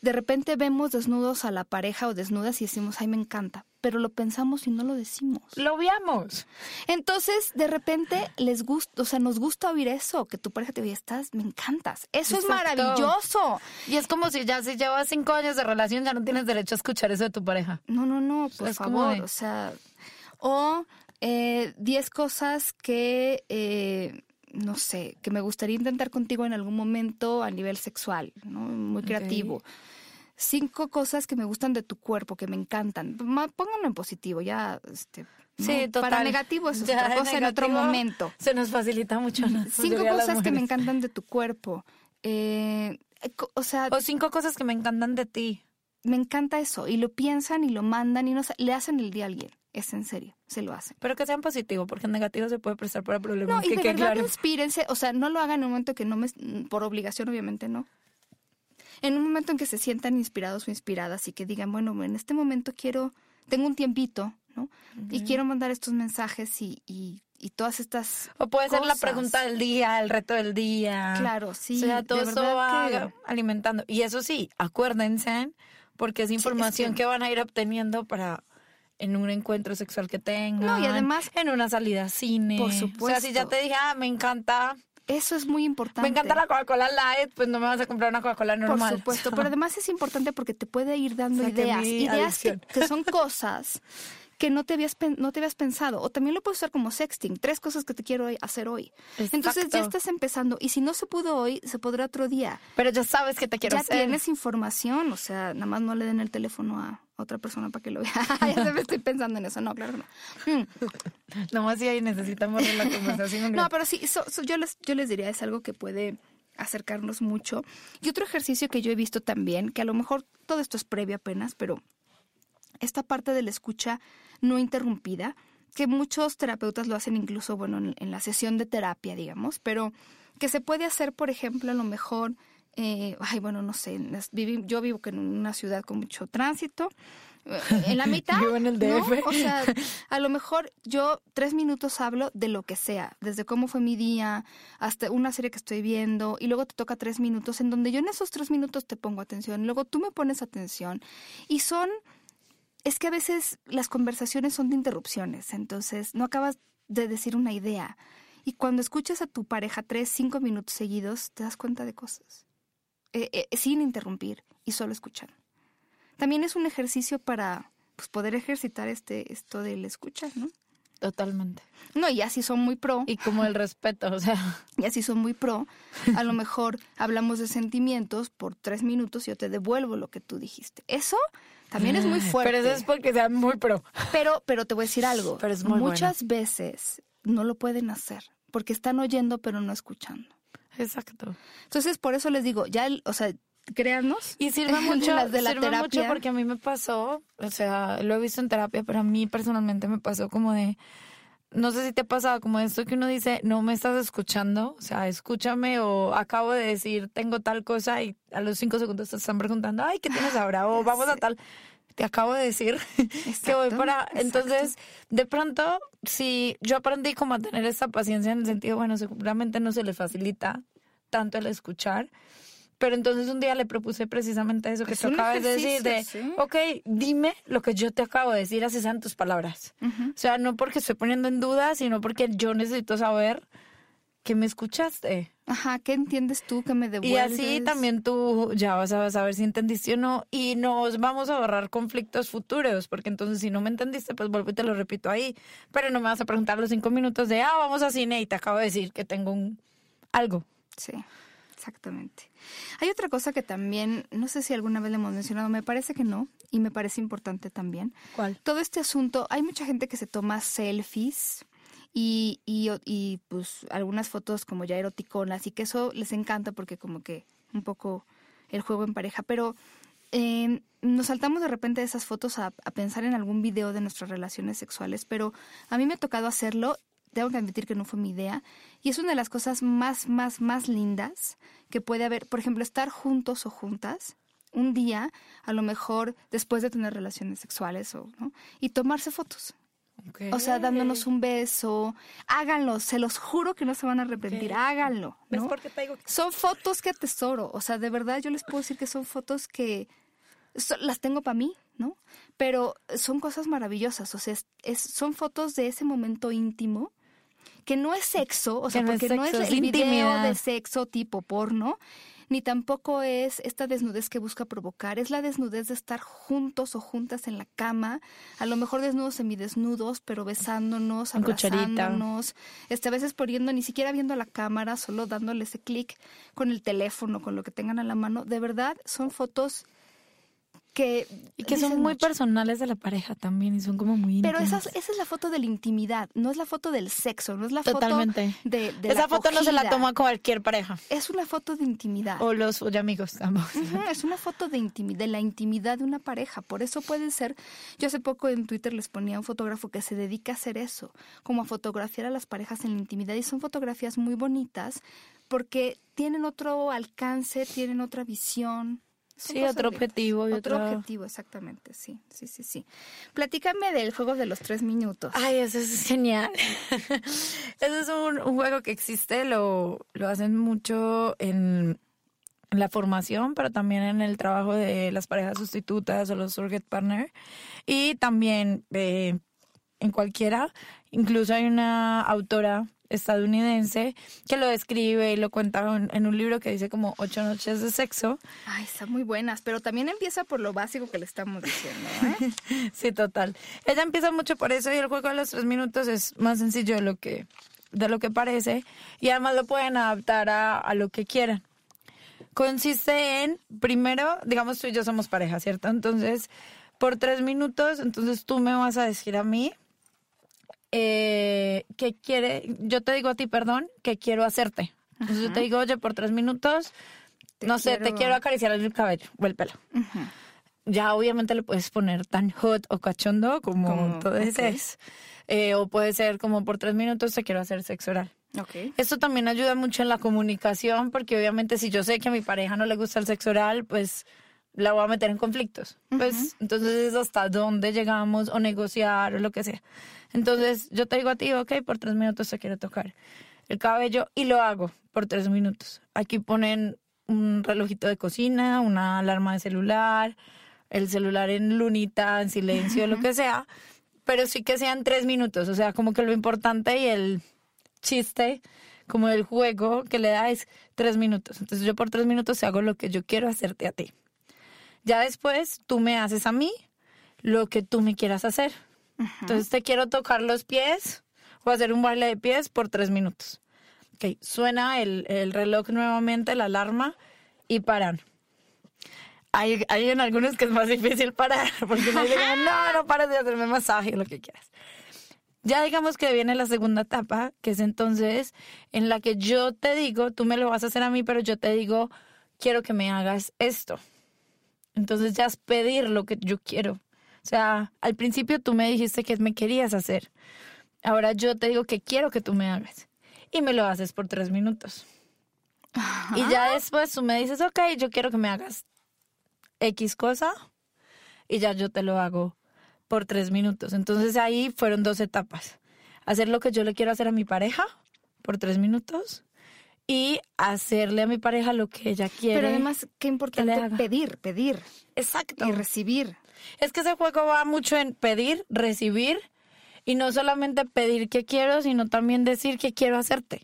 de repente vemos desnudos a la pareja o desnudas y decimos, ay, me encanta, pero lo pensamos y no lo decimos. Lo veamos. Entonces, de repente les gusta, o sea, nos gusta oír eso, que tu pareja te diga, estás, me encantas. Eso es maravilloso. Y es como si ya si llevas cinco años de relación ya no tienes derecho a escuchar eso de tu pareja. No, no, no, por favor, o sea, o eh, diez cosas que eh, no sé, que me gustaría intentar contigo en algún momento a nivel sexual, ¿no? Muy creativo. Cinco cosas que me gustan de tu cuerpo, que me encantan. Pónganlo en positivo, ya, este, Sí, Para negativo es otra cosa en otro momento. Se nos facilita mucho. Cinco cosas que me encantan de tu cuerpo. Eh, o sea... O cinco cosas que me encantan de ti. Me encanta eso. Y lo piensan y lo mandan y no, le hacen el día a alguien es en serio, se lo hacen. Pero que sean positivos, porque en negativo se puede prestar para problemas. No, y de verdad inspírense, o sea, no lo hagan en un momento que no me, por obligación obviamente no. En un momento en que se sientan inspirados o inspiradas y que digan, bueno, en este momento quiero, tengo un tiempito, ¿no? Y quiero mandar estos mensajes y, y, y todas estas O puede ser la pregunta del día, el reto del día. Claro, sí. O sea, todo eso va alimentando. Y eso sí, acuérdense, porque es información que van a ir obteniendo para en un encuentro sexual que tengan. No, y además. En una salida a cine. Por supuesto. O sea, si ya te dije, ah, me encanta Eso es muy importante. Me encanta la Coca-Cola Light, pues no me vas a comprar una Coca-Cola normal. Por supuesto, pero además es importante porque te puede ir dando ideas, ideas que, son cosas que no te habías no te habías pensado o también lo puedes usar como sexting, tres cosas que te quiero hacer hoy. Entonces ya estás empezando y si no se pudo hoy, se podrá otro día. Pero ya sabes que te quiero ya tienes información, o sea, nada más no le den el teléfono a otra persona para que lo vea. ya me estoy pensando en eso, no, claro no. Mm. No más si ahí necesitamos la conversación. no, pero sí, yo les yo les diría es algo que puede acercarnos mucho. Y otro ejercicio que yo he visto también, que a lo mejor todo esto es previo apenas, pero esta parte de la escucha no interrumpida, que muchos terapeutas lo hacen incluso, bueno, en, la sesión de terapia, digamos, pero que se puede hacer, por ejemplo, a lo mejor, eh, ay, bueno, no sé, yo vivo en una ciudad con mucho tránsito, eh, en la mitad. Vivo en el DF. O sea, a lo mejor yo tres minutos hablo de lo que sea, desde cómo fue mi día, hasta una serie que estoy viendo, y luego te toca tres minutos en donde yo en esos tres minutos te pongo atención, luego tú me pones atención, y son es que a veces las conversaciones son de interrupciones, entonces no acabas de decir una idea. Y cuando escuchas a tu pareja tres, cinco minutos seguidos, te das cuenta de cosas, eh, eh, sin interrumpir y solo escuchando. También es un ejercicio para pues, poder ejercitar este, esto del escuchar, ¿no? Totalmente. No, y así son muy pro. Y como el respeto, o sea. Y así son muy pro. A lo mejor hablamos de sentimientos por tres minutos y yo te devuelvo lo que tú dijiste. Eso también es muy fuerte. Pero eso es porque sean muy pro. Pero, pero te voy a decir algo. Pero es muy Muchas veces no lo pueden hacer porque están oyendo pero no escuchando. Exacto. Entonces, por eso les digo, ya, o sea, créanos. Y sirve mucho, de la sirve mucho porque a mí me pasó, o sea, lo he visto en terapia, pero a mí personalmente me pasó como de, no sé si te ha pasado como esto que uno dice, no me estás escuchando, o sea, escúchame o acabo de decir, tengo tal cosa y a los cinco segundos te están preguntando, ay, ¿qué tienes ahora? O vamos a tal te acabo de decir que voy para... Entonces, de pronto, si yo aprendí como a tener esa paciencia en el sentido, bueno, seguramente no se le facilita tanto el escuchar, pero entonces un día le propuse precisamente eso que tú acabas de decir, de, ok, dime lo que yo te acabo de decir, así sean tus palabras. O sea, no porque estoy poniendo en duda, sino porque yo necesito saber que me escuchaste. Ajá, ¿qué entiendes tú que me devuelves? Y así también tú ya vas a saber si entendiste o no y nos vamos a ahorrar conflictos futuros, porque entonces si no me entendiste, pues vuelvo y te lo repito ahí, pero no me vas a preguntar los cinco minutos de, ah, vamos a cine y te acabo de decir que tengo un algo. Sí, exactamente. Hay otra cosa que también, no sé si alguna vez le hemos mencionado, me parece que no, y me parece importante también. ¿Cuál? Todo este asunto, hay mucha gente que se toma selfies y, y, y pues algunas fotos como ya eroticonas y que eso les encanta porque como que un poco el juego en pareja, pero eh, nos saltamos de repente de esas fotos a, a, pensar en algún video de nuestras relaciones sexuales, pero a mí me ha tocado hacerlo, tengo que admitir que no fue mi idea, y es una de las cosas más, más, más lindas que puede haber, por ejemplo, estar juntos o juntas un día, a lo mejor después de tener relaciones sexuales o, ¿no? y tomarse fotos. O sea, dándonos un beso. Háganlo, se los juro que no se van a arrepentir. Háganlo. ¿no? Son fotos que atesoro. O sea, de verdad yo les puedo decir que son fotos que las tengo para mí, ¿no? Pero son cosas maravillosas. O sea, es, son fotos de ese momento íntimo que no es sexo, o sea, porque no es el video de sexo tipo porno, ni tampoco es esta desnudez que busca provocar, es la desnudez de estar juntos o juntas en la cama, a lo mejor desnudos semidesnudos, pero besándonos, abrazándonos, este, a veces poniendo, ni siquiera viendo la cámara, solo dándole ese clic con el teléfono, con lo que tengan a la mano. De verdad, son fotos que y que son muy personales de la pareja también y son como muy pero esa, esa es la foto de la intimidad no es la foto del sexo no es la Totalmente. foto de, de esa foto no se la toma cualquier pareja. Es una foto de intimidad. O los amigos ambos. Es una foto de intimidad de la intimidad de una pareja. Por eso puede ser yo hace poco en Twitter les ponía un fotógrafo que se dedica a hacer eso como a fotografiar a las parejas en la intimidad y son fotografías muy bonitas porque tienen otro alcance tienen otra visión Sí, otro objetivo. Y otro, objetivo, exactamente, sí, sí, sí, sí. Platícame del juego de los tres minutos. Ay, eso es genial. eso es un, juego que existe, lo, lo hacen mucho en la formación, pero también en el trabajo de las parejas sustitutas o los surrogate partner. Y también eh, en cualquiera. Incluso hay una autora estadounidense que lo describe y lo cuenta en, un libro que dice como ocho noches de sexo. Ay, están muy buenas, pero también empieza por lo básico que le estamos diciendo. ¿eh? sí, total. Ella empieza mucho por eso y el juego de los tres minutos es más sencillo de lo que, de lo que parece y además lo pueden adaptar a, a lo que quieran. Consiste en, primero, digamos tú y yo somos pareja, ¿cierto? Entonces, por tres minutos, entonces tú me vas a decir a mí eh, que quiere, yo te digo a ti, perdón, que quiero hacerte. Entonces yo te digo, oye, por tres minutos, no sé, te quiero acariciar el cabello o el pelo. Ya obviamente le puedes poner tan hot o cachondo como, todo es. Eh, o puede ser como por tres minutos te quiero hacer sexo oral. Okay. Esto también ayuda mucho en la comunicación porque obviamente si yo sé que a mi pareja no le gusta el sexo oral, pues la voy a meter en conflictos. Pues entonces es hasta dónde llegamos o negociar o lo que sea. Entonces yo te digo a ti, ok, por tres minutos te quiero tocar el cabello y lo hago por tres minutos. Aquí ponen un relojito de cocina, una alarma de celular, el celular en lunita, en silencio, lo que sea, pero sí que sean tres minutos. O sea, como que lo importante y el chiste como el juego que le da es tres minutos. Entonces yo por tres minutos hago lo que yo quiero hacerte a ti. Ya después tú me haces a mí lo que tú me quieras hacer. Entonces te quiero tocar los pies o hacer un baile de pies por tres minutos. Ok, suena el, reloj nuevamente, la alarma y paran. Hay, hay en algunos que es más difícil parar porque me dicen, no, no pares de hacerme masaje, lo que quieras. Ya digamos que viene la segunda etapa, que es entonces en la que yo te digo, tú me lo vas a hacer a mí, pero yo te digo, quiero que me hagas esto. Entonces ya es pedir lo que yo quiero. O sea, al principio tú me dijiste que me querías hacer. Ahora yo te digo que quiero que tú me hagas. Y me lo haces por tres minutos. Y ya después tú me dices, ok, yo quiero que me hagas X cosa. Y ya yo te lo hago por tres minutos. Entonces ahí fueron dos etapas. Hacer lo que yo le quiero hacer a mi pareja por tres minutos y hacerle a mi pareja lo que ella quiere. Pero además, qué importante pedir, pedir. Exacto. Y recibir. Es que ese juego va mucho en pedir, recibir y no solamente pedir que quiero, sino también decir que quiero hacerte.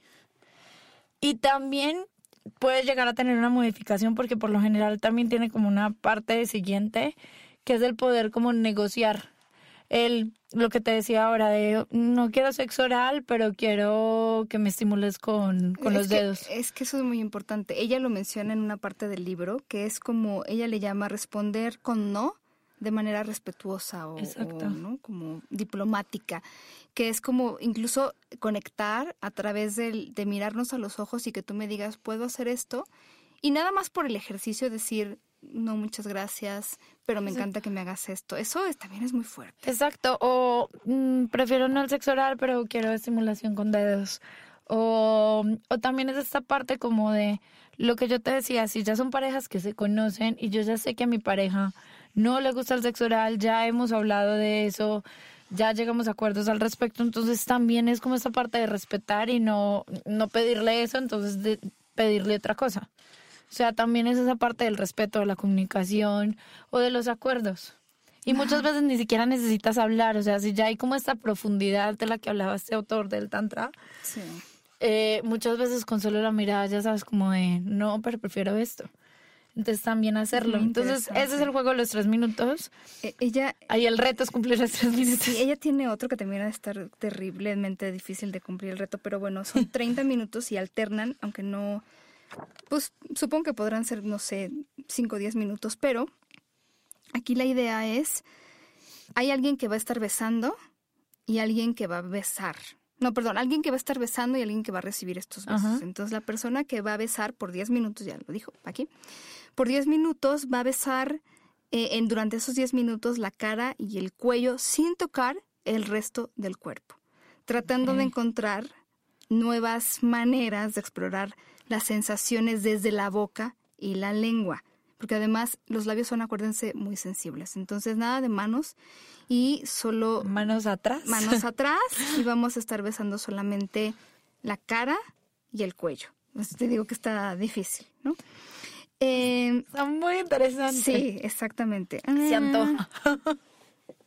Y también puede llegar a tener una modificación porque por lo general también tiene como una parte siguiente que es el poder como negociar el, lo que te decía ahora de no quiero sexo oral, pero quiero que me estimules con, los dedos. Es que eso es muy importante. Ella lo menciona en una parte del libro, que es como ella le llama responder con no de manera respetuosa o, ¿no? como diplomática, que es como incluso conectar a través de, de mirarnos a los ojos y que tú me digas, puedo hacer esto, y nada más por el ejercicio decir, no, muchas gracias, pero me encanta que me hagas esto. Eso también es muy fuerte. Exacto. O mm, prefiero no el sexo oral, pero quiero estimulación con dedos. O, o también es esta parte como de lo que yo te decía, si ya son parejas que se conocen y yo ya sé que a mi pareja no le gusta el sexo oral, ya hemos hablado de eso, ya llegamos a acuerdos al respecto, entonces también es como esta parte de respetar y no, no pedirle eso, entonces de pedirle otra cosa. O sea, también es esa parte del respeto, de la comunicación o de los acuerdos. Y muchas veces ni siquiera necesitas hablar, o sea, si ya hay como esta profundidad de la que hablaba este autor del Tantra, eh, muchas veces con solo la mirada ya sabes como de, no, pero prefiero esto. Entonces también hacerlo. Entonces ese es el juego de los tres minutos. E, ella... Ahí el reto es cumplir los tres minutos. Sí, ella tiene otro que también va a estar terriblemente difícil de cumplir el reto, pero bueno, son 30 minutos y alternan, aunque no pues supongo que podrán ser, no sé, 5 o 10 minutos, pero aquí la idea es, hay alguien que va a estar besando y alguien que va a besar. No, perdón, alguien que va a estar besando y alguien que va a recibir estos besos. Entonces la persona que va a besar por 10 minutos, ya lo dijo aquí, por 10 minutos va a besar eh, en, durante esos 10 minutos la cara y el cuello sin tocar el resto del cuerpo, tratando de encontrar nuevas maneras de explorar las sensaciones desde la boca y la lengua, porque además los labios son, acuérdense, muy sensibles. Entonces, nada de manos y solo... Manos atrás. Manos atrás y vamos a estar besando solamente la cara y el cuello. Entonces, te digo que está difícil, ¿no? Eh, está muy interesante. Sí, exactamente. Se antoja.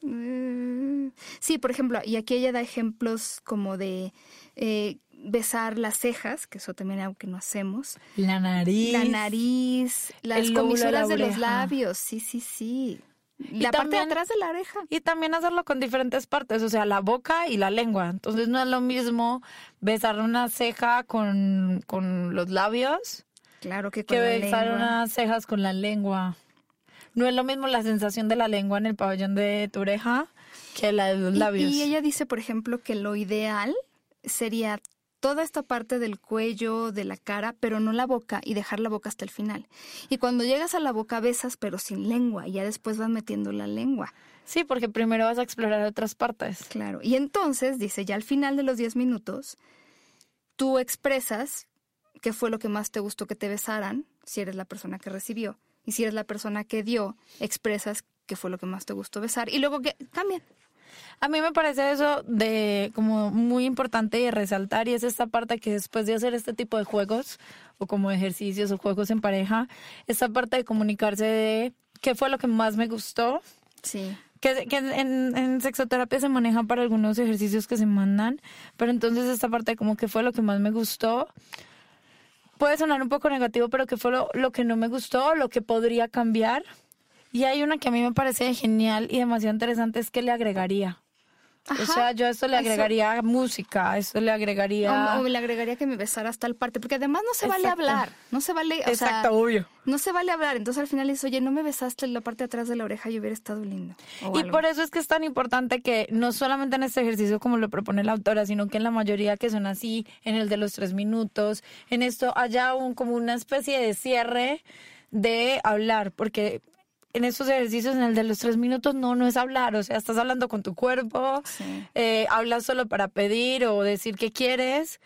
Mm, sí, por ejemplo, y aquí ella da ejemplos como de eh, besar las cejas, que eso también es algo que no hacemos. La nariz. La nariz, las comisuras de, los labios, sí, sí, sí. La parte de atrás de la oreja. Y también hacerlo con diferentes partes, o sea, la boca y la lengua. Entonces no es lo mismo besar una ceja con, con los labios. Claro que con que besar unas cejas con la lengua. No es lo mismo la sensación de la lengua en el pabellón de tu oreja que la de los labios. Y ella dice, por ejemplo, que lo ideal sería toda esta parte del cuello, de la cara, pero no la boca y dejar la boca hasta el final. Y cuando llegas a la boca besas, pero sin lengua, y ya después vas metiendo la lengua. Sí, porque primero vas a explorar otras partes. Claro. Y entonces, dice, ya al final de los 10 minutos, tú expresas qué fue lo que más te gustó que te besaran, si eres la persona que recibió. Y si eres la persona que dio, expresas qué fue lo que más te gustó besar. Y luego que cambian. A mí me parece eso de como muy importante y resaltar y es esta parte que después de hacer este tipo de juegos o como ejercicios o juegos en pareja, esta parte de comunicarse de qué fue lo que más me gustó. Sí. Que, que en, en, sexoterapia se maneja para algunos ejercicios que se mandan, pero entonces esta parte de como que fue lo que más me gustó, puede sonar un poco negativo, pero que fue lo, lo que no me gustó, lo que podría cambiar. Y hay una que a mí me parece genial y demasiado interesante, es que le agregaría. O sea, yo a esto le agregaría música, a esto le agregaría... O, le agregaría que me besara hasta el parte, porque además no se vale hablar, no se vale... O Exacto, obvio. No se vale hablar, entonces al final dices, oye, no me besaste la parte de atrás de la oreja y hubiera estado lindo. Y por eso es que es tan importante que no solamente en este ejercicio como lo propone la autora, sino que en la mayoría que son así, en el de los tres minutos, en esto haya un, como una especie de cierre de hablar, porque en esos ejercicios, en el de los tres minutos, no, no es hablar, o sea, estás hablando con tu cuerpo, eh, hablas solo para pedir o decir qué quieres.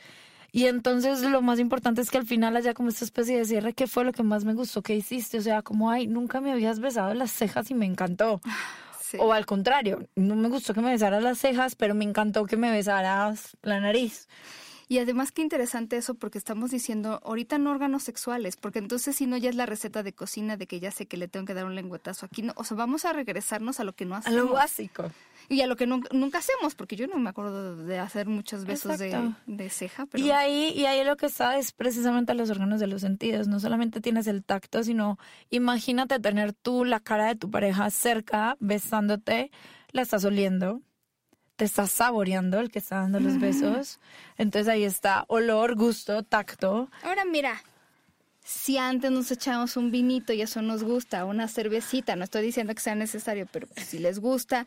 Y entonces lo más importante es que al final haya como esta especie de cierre, ¿qué fue lo que más me gustó? ¿Qué hiciste? O sea, como, ay, nunca me habías besado las cejas y me encantó. O al contrario, no me gustó que me besaras las cejas, pero me encantó que me besaras la nariz. Y además qué interesante eso porque estamos diciendo ahorita no órganos sexuales, porque entonces si no ya es la receta de cocina de que ya sé que le tengo que dar un lengüetazo aquí, no, o sea, vamos a regresarnos a lo que no hacemos. A lo básico. Y a lo que nunca, hacemos, porque yo no me acuerdo de hacer muchos besos de, de, ceja. Pero... Y ahí, y ahí lo que está es precisamente los órganos de los sentidos. No solamente tienes el tacto, sino imagínate tener tú la cara de tu pareja cerca, besándote, la estás oliendo, te estás saboreando el que está dando los besos. Entonces ahí está olor, gusto, tacto. Ahora mira, si antes nos echamos un vinito y eso nos gusta, una cervecita, no estoy diciendo que sea necesario, pero pues si les gusta,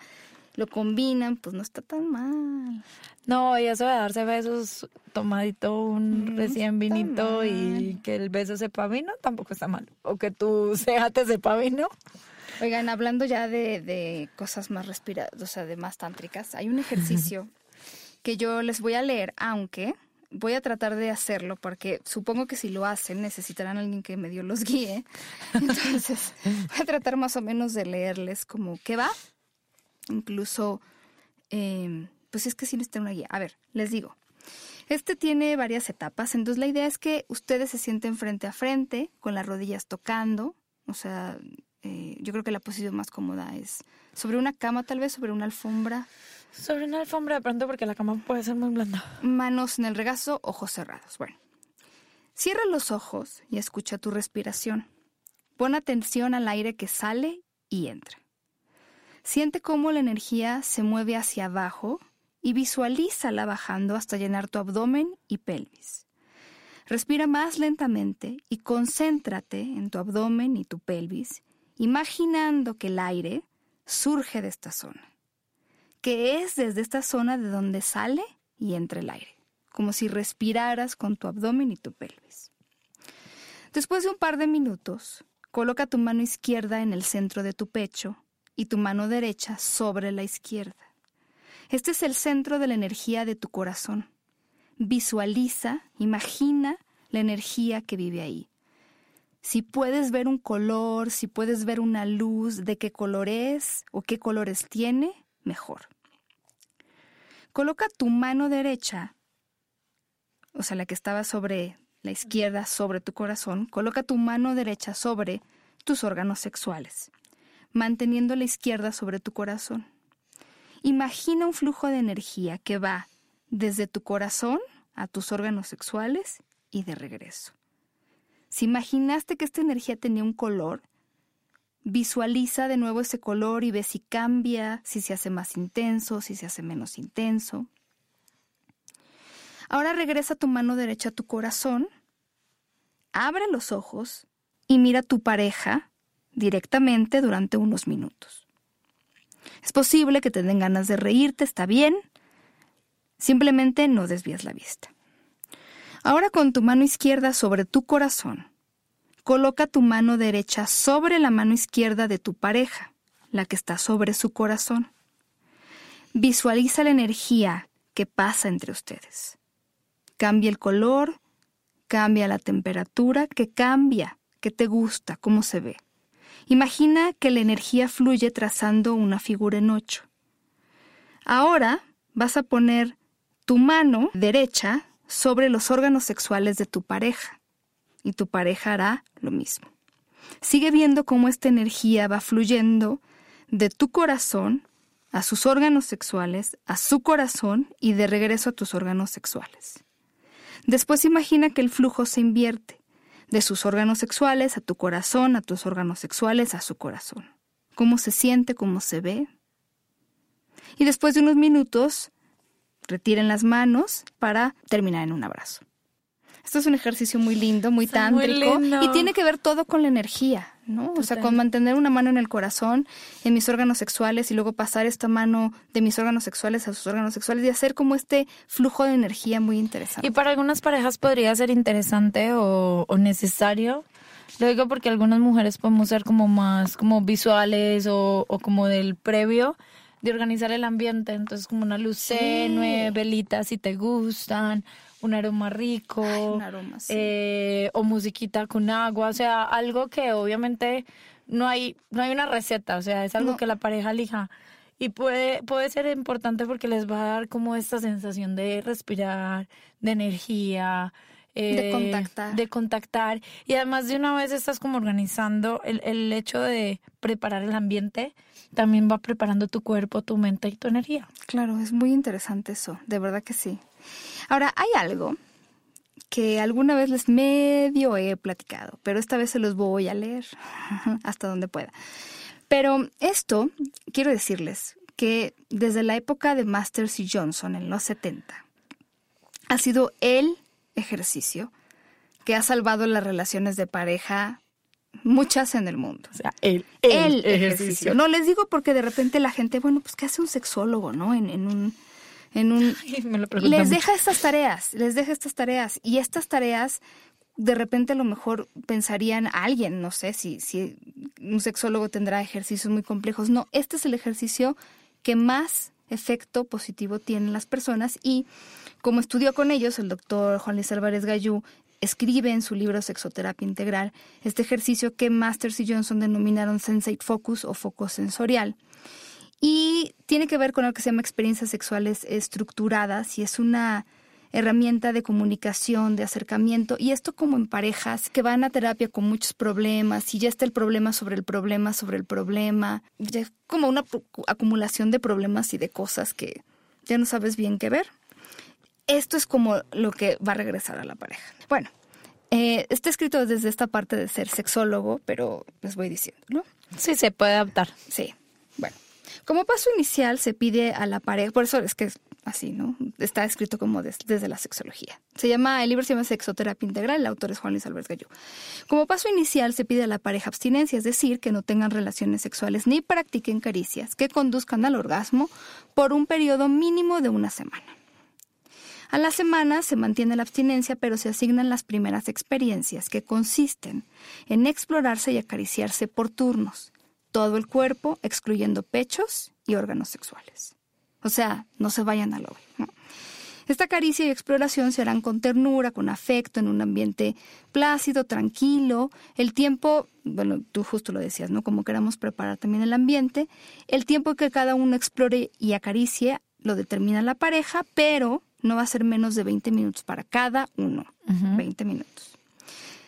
lo combinan, pues no está tan mal. No, y eso de darse besos tomadito un recién vinito y que el beso sepa vino, tampoco está mal. O que tu ceja te sepa vino. Oigan, hablando ya de, cosas más respiradas, o sea, de más tántricas, hay un ejercicio que yo les voy a leer, aunque voy a tratar de hacerlo porque supongo que si lo hacen necesitarán a alguien que medio los guíe. Entonces, voy a tratar más o menos de leerles como qué va. Incluso, eh, pues es que sí necesitan una guía. A ver, les digo. Este tiene varias etapas, entonces la idea es que ustedes se sienten frente a frente, con las rodillas tocando, o sea, eh, yo creo que la posición más cómoda es sobre una cama, tal vez sobre una alfombra. Sobre una alfombra de pronto porque la cama puede ser muy blanda. Manos en el regazo, ojos cerrados. Bueno, cierra los ojos y escucha tu respiración. Pon atención al aire que sale y entra. Siente cómo la energía se mueve hacia abajo y visualízala bajando hasta llenar tu abdomen y pelvis. Respira más lentamente y concéntrate en tu abdomen y tu pelvis imaginando que el aire surge de esta zona, que es desde esta zona de donde sale y entra el aire, como si respiraras con tu abdomen y tu pelvis. Después de un par de minutos, coloca tu mano izquierda en el centro de tu pecho y tu mano derecha sobre la izquierda. Este es el centro de la energía de tu corazón. Visualiza, imagina la energía que vive ahí si puedes ver un color, si puedes ver una luz, de qué color es o qué colores tiene, mejor. Coloca tu mano derecha, o sea, la que estaba sobre la izquierda, sobre tu corazón, coloca tu mano derecha sobre tus órganos sexuales, manteniendo la izquierda sobre tu corazón. Imagina un flujo de energía que va desde tu corazón a tus órganos sexuales y de regreso. Si imaginaste que esta energía tenía un color, visualiza de nuevo ese color y ve si cambia, si se hace más intenso, si se hace menos intenso. Ahora regresa tu mano derecha a tu corazón, abre los ojos y mira a tu pareja directamente durante unos minutos. Es posible que te den ganas de reírte, está bien, simplemente no desvías la vista. Ahora con tu mano izquierda sobre tu corazón, coloca tu mano derecha sobre la mano izquierda de tu pareja, la que está sobre su corazón. Visualiza la energía que pasa entre ustedes. Cambia el color, cambia la temperatura, que cambia, que te gusta, cómo se ve. Imagina que la energía fluye trazando una figura en ocho. Ahora vas a poner tu mano derecha sobre los órganos sexuales de tu pareja y tu pareja hará lo mismo. Sigue viendo cómo esta energía va fluyendo de tu corazón a sus órganos sexuales, a su corazón y de regreso a tus órganos sexuales. Después imagina que el flujo se invierte de sus órganos sexuales a tu corazón, a tus órganos sexuales, a su corazón. ¿Cómo se siente? ¿Cómo se ve? Y después de unos minutos, retiren las manos para terminar en un abrazo. Esto es un ejercicio muy lindo, muy tántrico y tiene que ver todo con la energía, ¿no? O sea, con mantener una mano en el corazón, en mis órganos sexuales y luego pasar esta mano de mis órganos sexuales a sus órganos sexuales y hacer como este flujo de energía muy interesante. Y para algunas parejas podría ser interesante o, necesario. Lo digo porque algunas mujeres podemos ser como más como visuales o, o como del previo de organizar el ambiente. Entonces, como una luz tenue, velitas si te gustan, un aroma rico, eh, o musiquita con agua, o sea, algo que obviamente no hay, no hay una receta, o sea, es algo que la pareja elija. Y puede, puede ser importante porque les va a dar como esta sensación de respirar, de energía, de eh, contactar. De contactar. Y además de una vez estás como organizando el, el hecho de preparar el ambiente, también va preparando tu cuerpo, tu mente y tu energía. Claro, es muy interesante eso, de verdad que sí. Ahora, hay algo que alguna vez les medio he platicado, pero esta vez se los voy a leer hasta donde pueda. Pero esto, quiero decirles que desde la época de Masters y Johnson en los 70, ha sido el ejercicio que ha salvado las relaciones de pareja muchas en el mundo. O sea, el, ejercicio. No les digo porque de repente la gente, bueno, pues ¿qué hace un sexólogo, no? En, en un en un les deja estas tareas, les deja estas tareas y estas tareas de repente a lo mejor pensarían a alguien, no sé si si un sexólogo tendrá ejercicios muy complejos. No, este es el ejercicio que más efecto positivo tienen las personas y como estudió con ellos el doctor Juan Luis Álvarez Gallú, escribe en su libro Sexoterapia Integral este ejercicio que Masters y Johnson denominaron Sensate Focus o foco sensorial. Y tiene que ver con lo que se llama experiencias sexuales estructuradas y es una herramienta de comunicación, de acercamiento, y esto como en parejas que van a terapia con muchos problemas y ya está el problema sobre el problema sobre el problema, ya es como una acumulación de problemas y de cosas que ya no sabes bien qué ver. Esto es como lo que va a regresar a la pareja. Bueno, eh, está escrito desde esta parte de ser sexólogo, pero les voy diciendo, ¿no? Sí, se puede adaptar. Sí. Bueno, como paso inicial se pide a la pareja, por eso es que es así, ¿no? Está escrito como desde la sexología. Se llama, el libro se llama Sexoterapia Integral, el autor es Juan Luis Álvarez Gallú. Como paso inicial se pide a la pareja abstinencia, es decir, que no tengan relaciones sexuales ni practiquen caricias que conduzcan al orgasmo por un periodo mínimo de una semana. A la semana se mantiene la abstinencia, pero se asignan las primeras experiencias, que consisten en explorarse y acariciarse por turnos, todo el cuerpo, excluyendo pechos y órganos sexuales. O sea, no se vayan a lo. Esta caricia y exploración se harán con ternura, con afecto, en un ambiente plácido, tranquilo. El tiempo, bueno, tú justo lo decías, ¿no? Como queramos preparar también el ambiente. El tiempo que cada uno explore y acaricie lo determina la pareja, pero no va a ser menos de 20 minutos para cada uno. 20 minutos.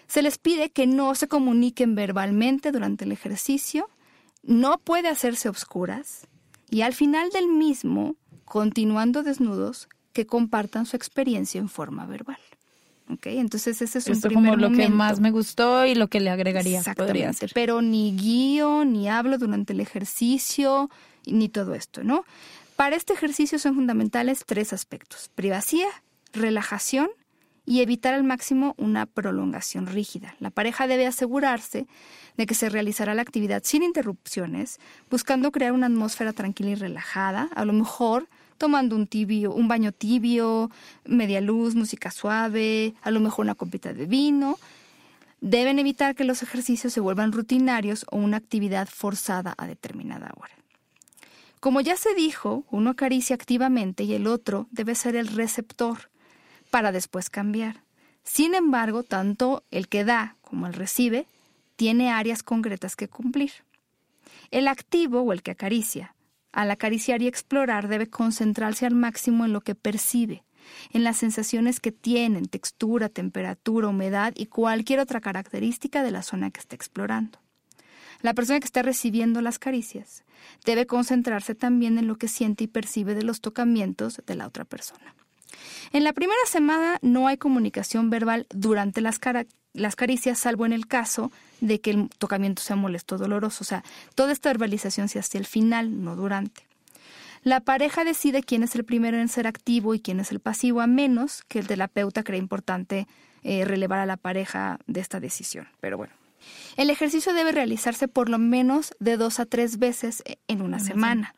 Se les pide que no se comuniquen verbalmente durante el ejercicio, no puede hacerse obscuras y al final del mismo, continuando desnudos, que compartan su experiencia en forma verbal. ¿Okay? Entonces ese es un Esto primer como lo momento. que más me gustó y lo que le agregaría. Exactamente, pero ni guío, ni hablo durante el ejercicio, ni todo esto, ¿no? Para este ejercicio son fundamentales tres aspectos, privacidad, relajación y evitar al máximo una prolongación rígida. La pareja debe asegurarse de que se realizará la actividad sin interrupciones, buscando crear una atmósfera tranquila y relajada, a lo mejor tomando un tibio, un baño tibio, media luz, música suave, a lo mejor una copita de vino. Deben evitar que los ejercicios se vuelvan rutinarios o una actividad forzada a determinada hora. Como ya se dijo, uno acaricia activamente y el otro debe ser el receptor para después cambiar. Sin embargo, tanto el que da como el recibe tiene áreas concretas que cumplir. El activo o el que acaricia, al acariciar y explorar debe concentrarse al máximo en lo que percibe, en las sensaciones que tienen, textura, temperatura, humedad y cualquier otra característica de la zona que está explorando. La persona que está recibiendo las caricias debe concentrarse también en lo que siente y percibe de los tocamientos de la otra persona. En la primera semana no hay comunicación verbal durante las, las caricias, salvo en el caso de que el tocamiento sea molesto o doloroso. O sea, toda esta verbalización se hace al final, no durante. La pareja decide quién es el primero en ser activo y quién es el pasivo, a menos que el terapeuta cree importante eh, relevar a la pareja de esta decisión. Pero bueno, el ejercicio debe realizarse por lo menos de dos a tres veces en una semana,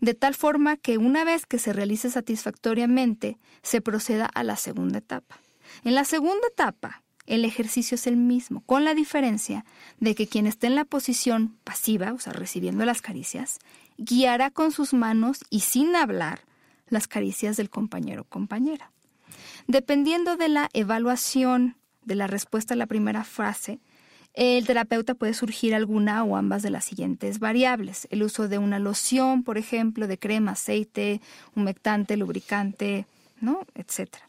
de tal forma que una vez que se realice satisfactoriamente, se proceda a la segunda etapa. En la segunda etapa, el ejercicio es el mismo, con la diferencia de que quien esté en la posición pasiva, o sea, recibiendo las caricias, guiará con sus manos y sin hablar las caricias del compañero o compañera. Dependiendo de la evaluación de la respuesta a la primera frase, el terapeuta puede surgir alguna o ambas de las siguientes variables. El uso de una loción, por ejemplo, de crema, aceite, humectante, lubricante, ¿no? etcétera.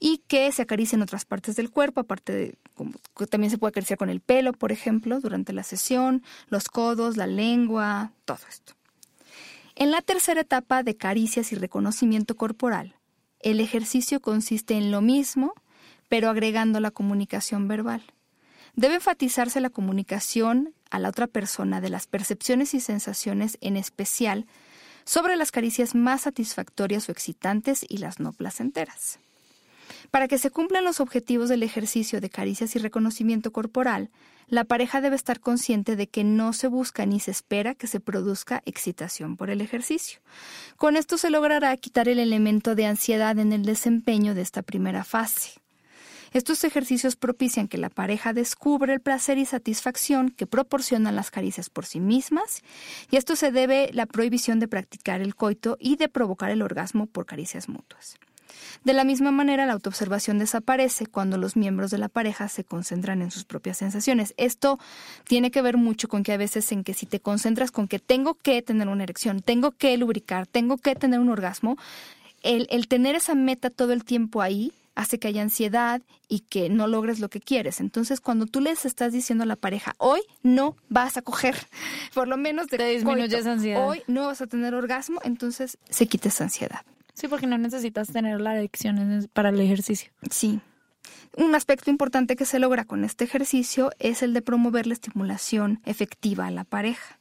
Y que se acaricie en otras partes del cuerpo, aparte de como, también se puede acariciar con el pelo, por ejemplo, durante la sesión, los codos, la lengua, todo esto. En la tercera etapa de caricias y reconocimiento corporal, el ejercicio consiste en lo mismo, pero agregando la comunicación verbal. Debe enfatizarse la comunicación a la otra persona de las percepciones y sensaciones, en especial sobre las caricias más satisfactorias o excitantes y las no placenteras. Para que se cumplan los objetivos del ejercicio de caricias y reconocimiento corporal, la pareja debe estar consciente de que no se busca ni se espera que se produzca excitación por el ejercicio. Con esto se logrará quitar el elemento de ansiedad en el desempeño de esta primera fase. Estos ejercicios propician que la pareja descubra el placer y satisfacción que proporcionan las caricias por sí mismas, y esto se debe la prohibición de practicar el coito y de provocar el orgasmo por caricias mutuas. De la misma manera, la autoobservación desaparece cuando los miembros de la pareja se concentran en sus propias sensaciones. Esto tiene que ver mucho con que a veces en que si te concentras con que tengo que tener una erección, tengo que lubricar, tengo que tener un orgasmo, el tener esa meta todo el tiempo ahí hace que haya ansiedad y que no logres lo que quieres. Entonces, cuando tú les estás diciendo a la pareja, hoy no vas a coger, por lo menos de Te disminuye esa ansiedad. hoy no vas a tener orgasmo, entonces se quita esa ansiedad. Sí, porque no necesitas tener la erección para el ejercicio. Sí. Un aspecto importante que se logra con este ejercicio es el de promover la estimulación efectiva a la pareja.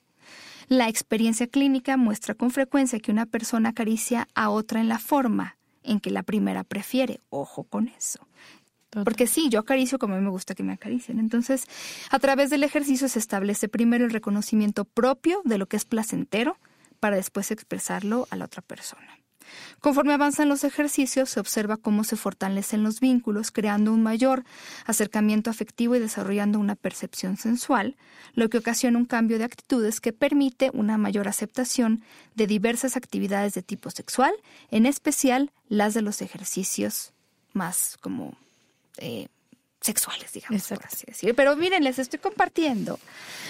La experiencia clínica muestra con frecuencia que una persona acaricia a otra en la forma en que la primera prefiere. Ojo con eso. Porque sí, yo acaricio como a mí me gusta que me acaricien. Entonces, a través del ejercicio se establece primero el reconocimiento propio de lo que es placentero para después expresarlo a la otra persona. Conforme avanzan los ejercicios, se observa cómo se fortalecen los vínculos, creando un mayor acercamiento afectivo y desarrollando una percepción sensual, lo que ocasiona un cambio de actitudes que permite una mayor aceptación de diversas actividades de tipo sexual, en especial las de los ejercicios más como eh, sexuales, digamos, por así decir. Pero miren, les estoy compartiendo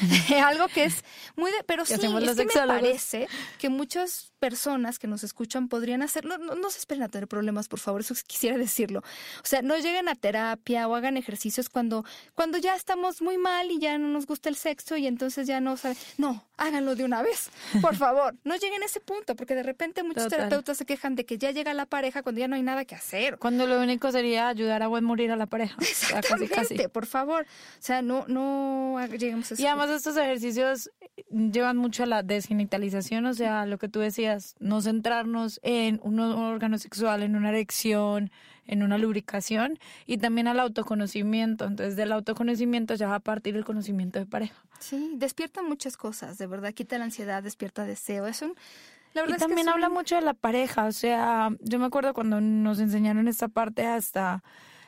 algo que es muy de, pero sí, es que me parece que muchas personas que nos escuchan podrían hacerlo. No, no, se esperen a tener problemas, por favor, eso quisiera decirlo. O sea, no lleguen a terapia o hagan ejercicios cuando, cuando ya estamos muy mal y ya no nos gusta el sexo y entonces ya no saben. No, háganlo de una vez, por favor. No lleguen a ese punto, porque de repente muchos terapeutas se quejan de que ya llega la pareja cuando ya no hay nada que hacer. Cuando lo único sería ayudar a buen morir a la pareja. Por favor. O sea, no, no lleguemos a ese Y además estos ejercicios llevan mucho a la desgenitalización, o sea, lo que tú decías no centrarnos en un órgano sexual, en una erección, en una lubricación y también al autoconocimiento. Entonces, del autoconocimiento ya va a partir el conocimiento de pareja. Sí, despierta muchas cosas, de verdad, quita la ansiedad, despierta deseo. Es un, la verdad y también habla mucho de la pareja, o sea, yo me acuerdo cuando nos enseñaron esta parte hasta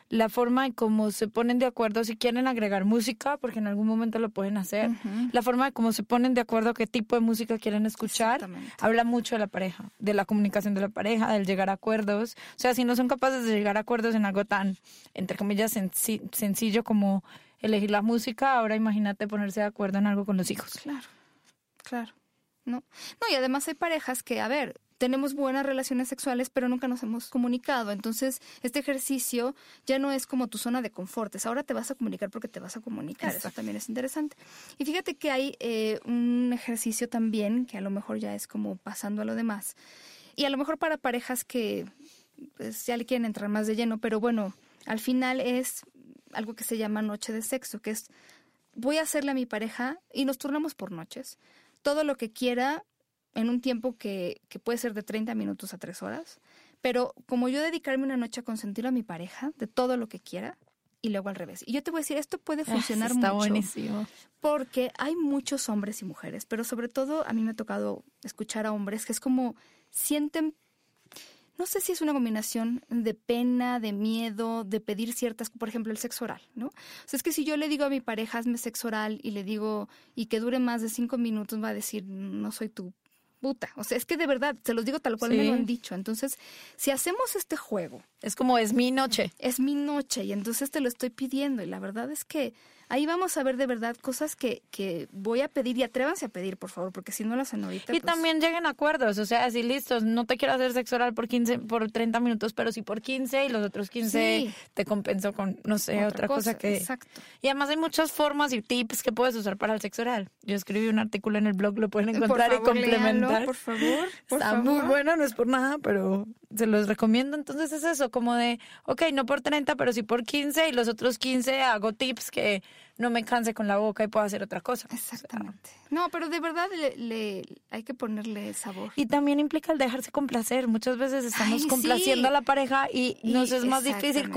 la forma en cómo se ponen de acuerdo si quieren agregar música, porque en algún momento lo pueden hacer, la forma de cómo se ponen de acuerdo qué tipo de música quieren escuchar, habla mucho de la pareja, de la comunicación de la pareja, del llegar a acuerdos. O sea, si no son capaces de llegar a acuerdos en algo tan, entre comillas, sencillo como elegir la música, ahora imagínate ponerse de acuerdo en algo con los hijos. Claro, claro. No, no, y además hay parejas que, a ver, tenemos buenas relaciones sexuales, pero nunca nos hemos comunicado. Entonces, este ejercicio ya no es como tu zona de confort, ahora te vas a comunicar porque te vas a comunicar. Eso también es interesante. Y fíjate que hay eh, un ejercicio también, que a lo mejor ya es como pasando a lo demás. Y a lo mejor para parejas que pues, ya le quieren entrar más de lleno, pero bueno, al final es algo que se llama noche de sexo, que es voy a hacerle a mi pareja y nos turnamos por noches. Todo lo que quiera en un tiempo que, que puede ser de 30 minutos a 3 horas, pero como yo dedicarme una noche a consentir a mi pareja de todo lo que quiera, y luego al revés. Y yo te voy a decir, esto puede ah, funcionar está mucho. buenísimo. Porque hay muchos hombres y mujeres, pero sobre todo a mí me ha tocado escuchar a hombres que es como sienten, no sé si es una combinación de pena, de miedo, de pedir ciertas, por ejemplo, el sexo oral, ¿no? O sea, es que si yo le digo a mi pareja, hazme sexo oral y le digo, y que dure más de cinco minutos, va a decir, no soy tu puta. O sea, es que de verdad, se los digo tal cual me lo han dicho. Entonces, si hacemos este juego. Es como es mi noche. Es mi noche y entonces te lo estoy pidiendo. Y la verdad es que ahí vamos a ver de verdad cosas que, que voy a pedir y atrévanse a pedir, por favor, porque si no lo hacen ahorita. Y pues también lleguen a acuerdos, o sea, así listos, no te quiero hacer sexo oral por 15, por 30 minutos, pero sí por 15 y los otros 15 te compenso con, no sé, otra, cosa, que... Exacto. Y además hay muchas formas y tips que puedes usar para el sexo oral. Yo escribí un artículo en el blog, lo pueden encontrar y complementar. por favor, por Está muy bueno, no es por nada, pero se los recomiendo. Entonces es eso, como de, ok, no por 30, pero sí por 15 y los otros 15 hago tips que no me canse con la boca y puedo hacer otra cosa. Exactamente. no, pero de verdad le, hay que ponerle sabor. Y también implica el dejarse complacer. Muchas veces estamos complaciendo a la pareja y, nos es más difícil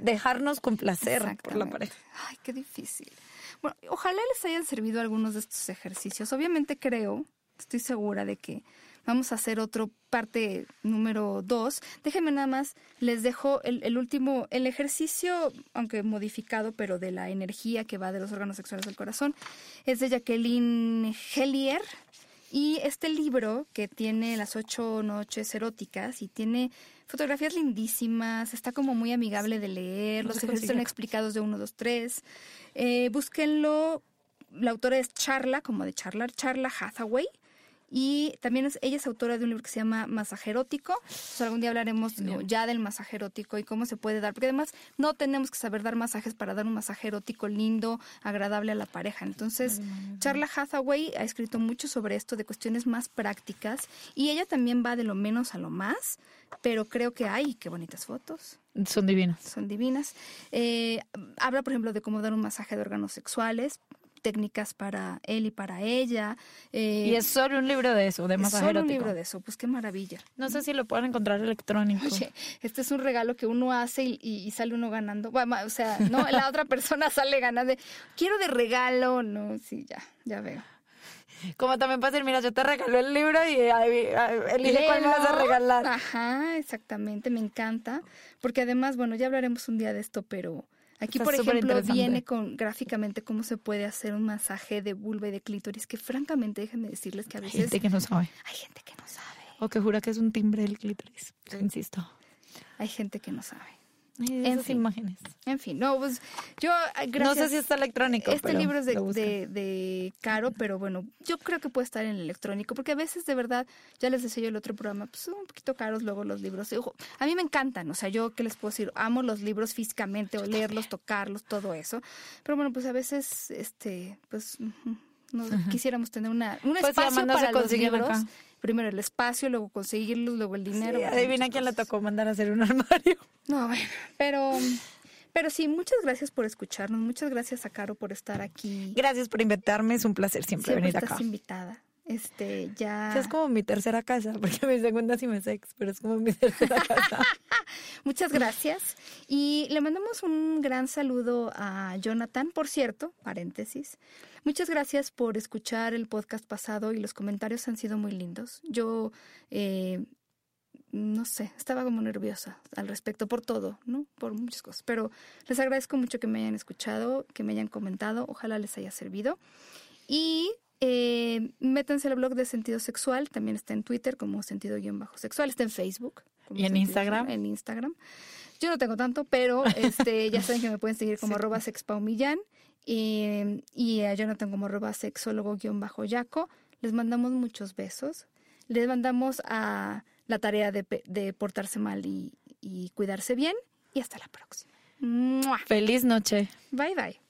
dejarnos complacer por la pareja. Ay, qué difícil. Bueno, ojalá les hayan servido algunos de estos ejercicios. Obviamente creo, estoy segura de que Vamos a hacer otro parte número dos. Déjenme nada más, les dejo el, último, el ejercicio, aunque modificado, pero de la energía que va de los órganos sexuales del corazón, es de Jacqueline Hellier. Y este libro, que tiene las ocho noches eróticas y tiene fotografías lindísimas, está como muy amigable de leer, los ejercicios son explicados de uno, dos, tres. Eh, búsquenlo. La autora es Charla, como de charlar, Charla Hathaway. Y también es, ella es autora de un libro que se llama Masaje Erótico. algún día hablaremos ya del masaje erótico y cómo se puede dar. Porque además no tenemos que saber dar masajes para dar un masaje erótico lindo, agradable a la pareja. Entonces, Charla Hathaway ha escrito mucho sobre esto de cuestiones más prácticas. Y ella también va de lo menos a lo más. Pero creo que hay, qué bonitas fotos. Son divinas. Son divinas. Eh, habla, por ejemplo, de cómo dar un masaje de órganos sexuales técnicas para él y para ella. Eh, y es solo un libro de eso, de masaje solo un libro de eso, pues qué maravilla. No sé si lo pueden encontrar electrónico. Oye, este es un regalo que uno hace y, sale uno ganando. o sea, no, la otra persona sale ganando. Quiero de regalo, no, sí, ya, ya veo. Como también puede decir, mira, yo te regalo el libro y elige cuál me vas a regalar. Ajá, exactamente, me encanta. Porque además, bueno, ya hablaremos un día de esto, pero Aquí, por ejemplo, viene con gráficamente cómo se puede hacer un masaje de vulva y de clítoris, que francamente, déjenme decirles que a veces... Hay gente que no sabe. Hay gente que no sabe. O que jura que es un timbre del clítoris, insisto. Hay gente que no sabe. En fin. imágenes. En fin, no, pues yo, gracias. No sé si está electrónico. Este libro es de, de, Caro, pero bueno, yo creo que puede estar en el electrónico, porque a veces de verdad, ya les decía yo el otro programa, pues son un poquito caros luego los libros. A mí me encantan, o sea, yo, ¿qué les puedo decir? Amo los libros físicamente, o leerlos, tocarlos, todo eso. Pero bueno, pues a veces, este, pues no, quisiéramos tener una, un pues espacio para los libros. Primero el espacio, luego conseguirlos, luego el dinero. adivina quién le tocó mandar a hacer un armario. No, bueno, pero... Pero sí, muchas gracias por escucharnos, muchas gracias a Caro por estar aquí. Gracias por invitarme, es un placer siempre, siempre venir estás invitada. Este, ya. es como mi tercera casa, porque mi segunda sí me sex, pero es como mi tercera casa. Muchas gracias. Y le mandamos un gran saludo a Jonathan, por cierto, paréntesis. Muchas gracias por escuchar el podcast pasado y los comentarios han sido muy lindos. Yo, eh, no sé, estaba como nerviosa al respecto por todo, ¿no? Por muchas cosas. Pero les agradezco mucho que me hayan escuchado, que me hayan comentado. Ojalá les haya servido. Y eh, métanse al blog de Sentido Sexual, también está en Twitter como Sentido-Sexual, está en Facebook. ¿Y en Instagram? En Instagram. Yo no tengo tanto, pero este ya saben que me pueden seguir como arroba sexpaumillán. Y, y a Jonathan como arroba sexólogo-yaco. Les mandamos muchos besos. Les mandamos a la tarea de, de portarse mal y, y, cuidarse bien. Y hasta la próxima. Feliz noche. Bye bye.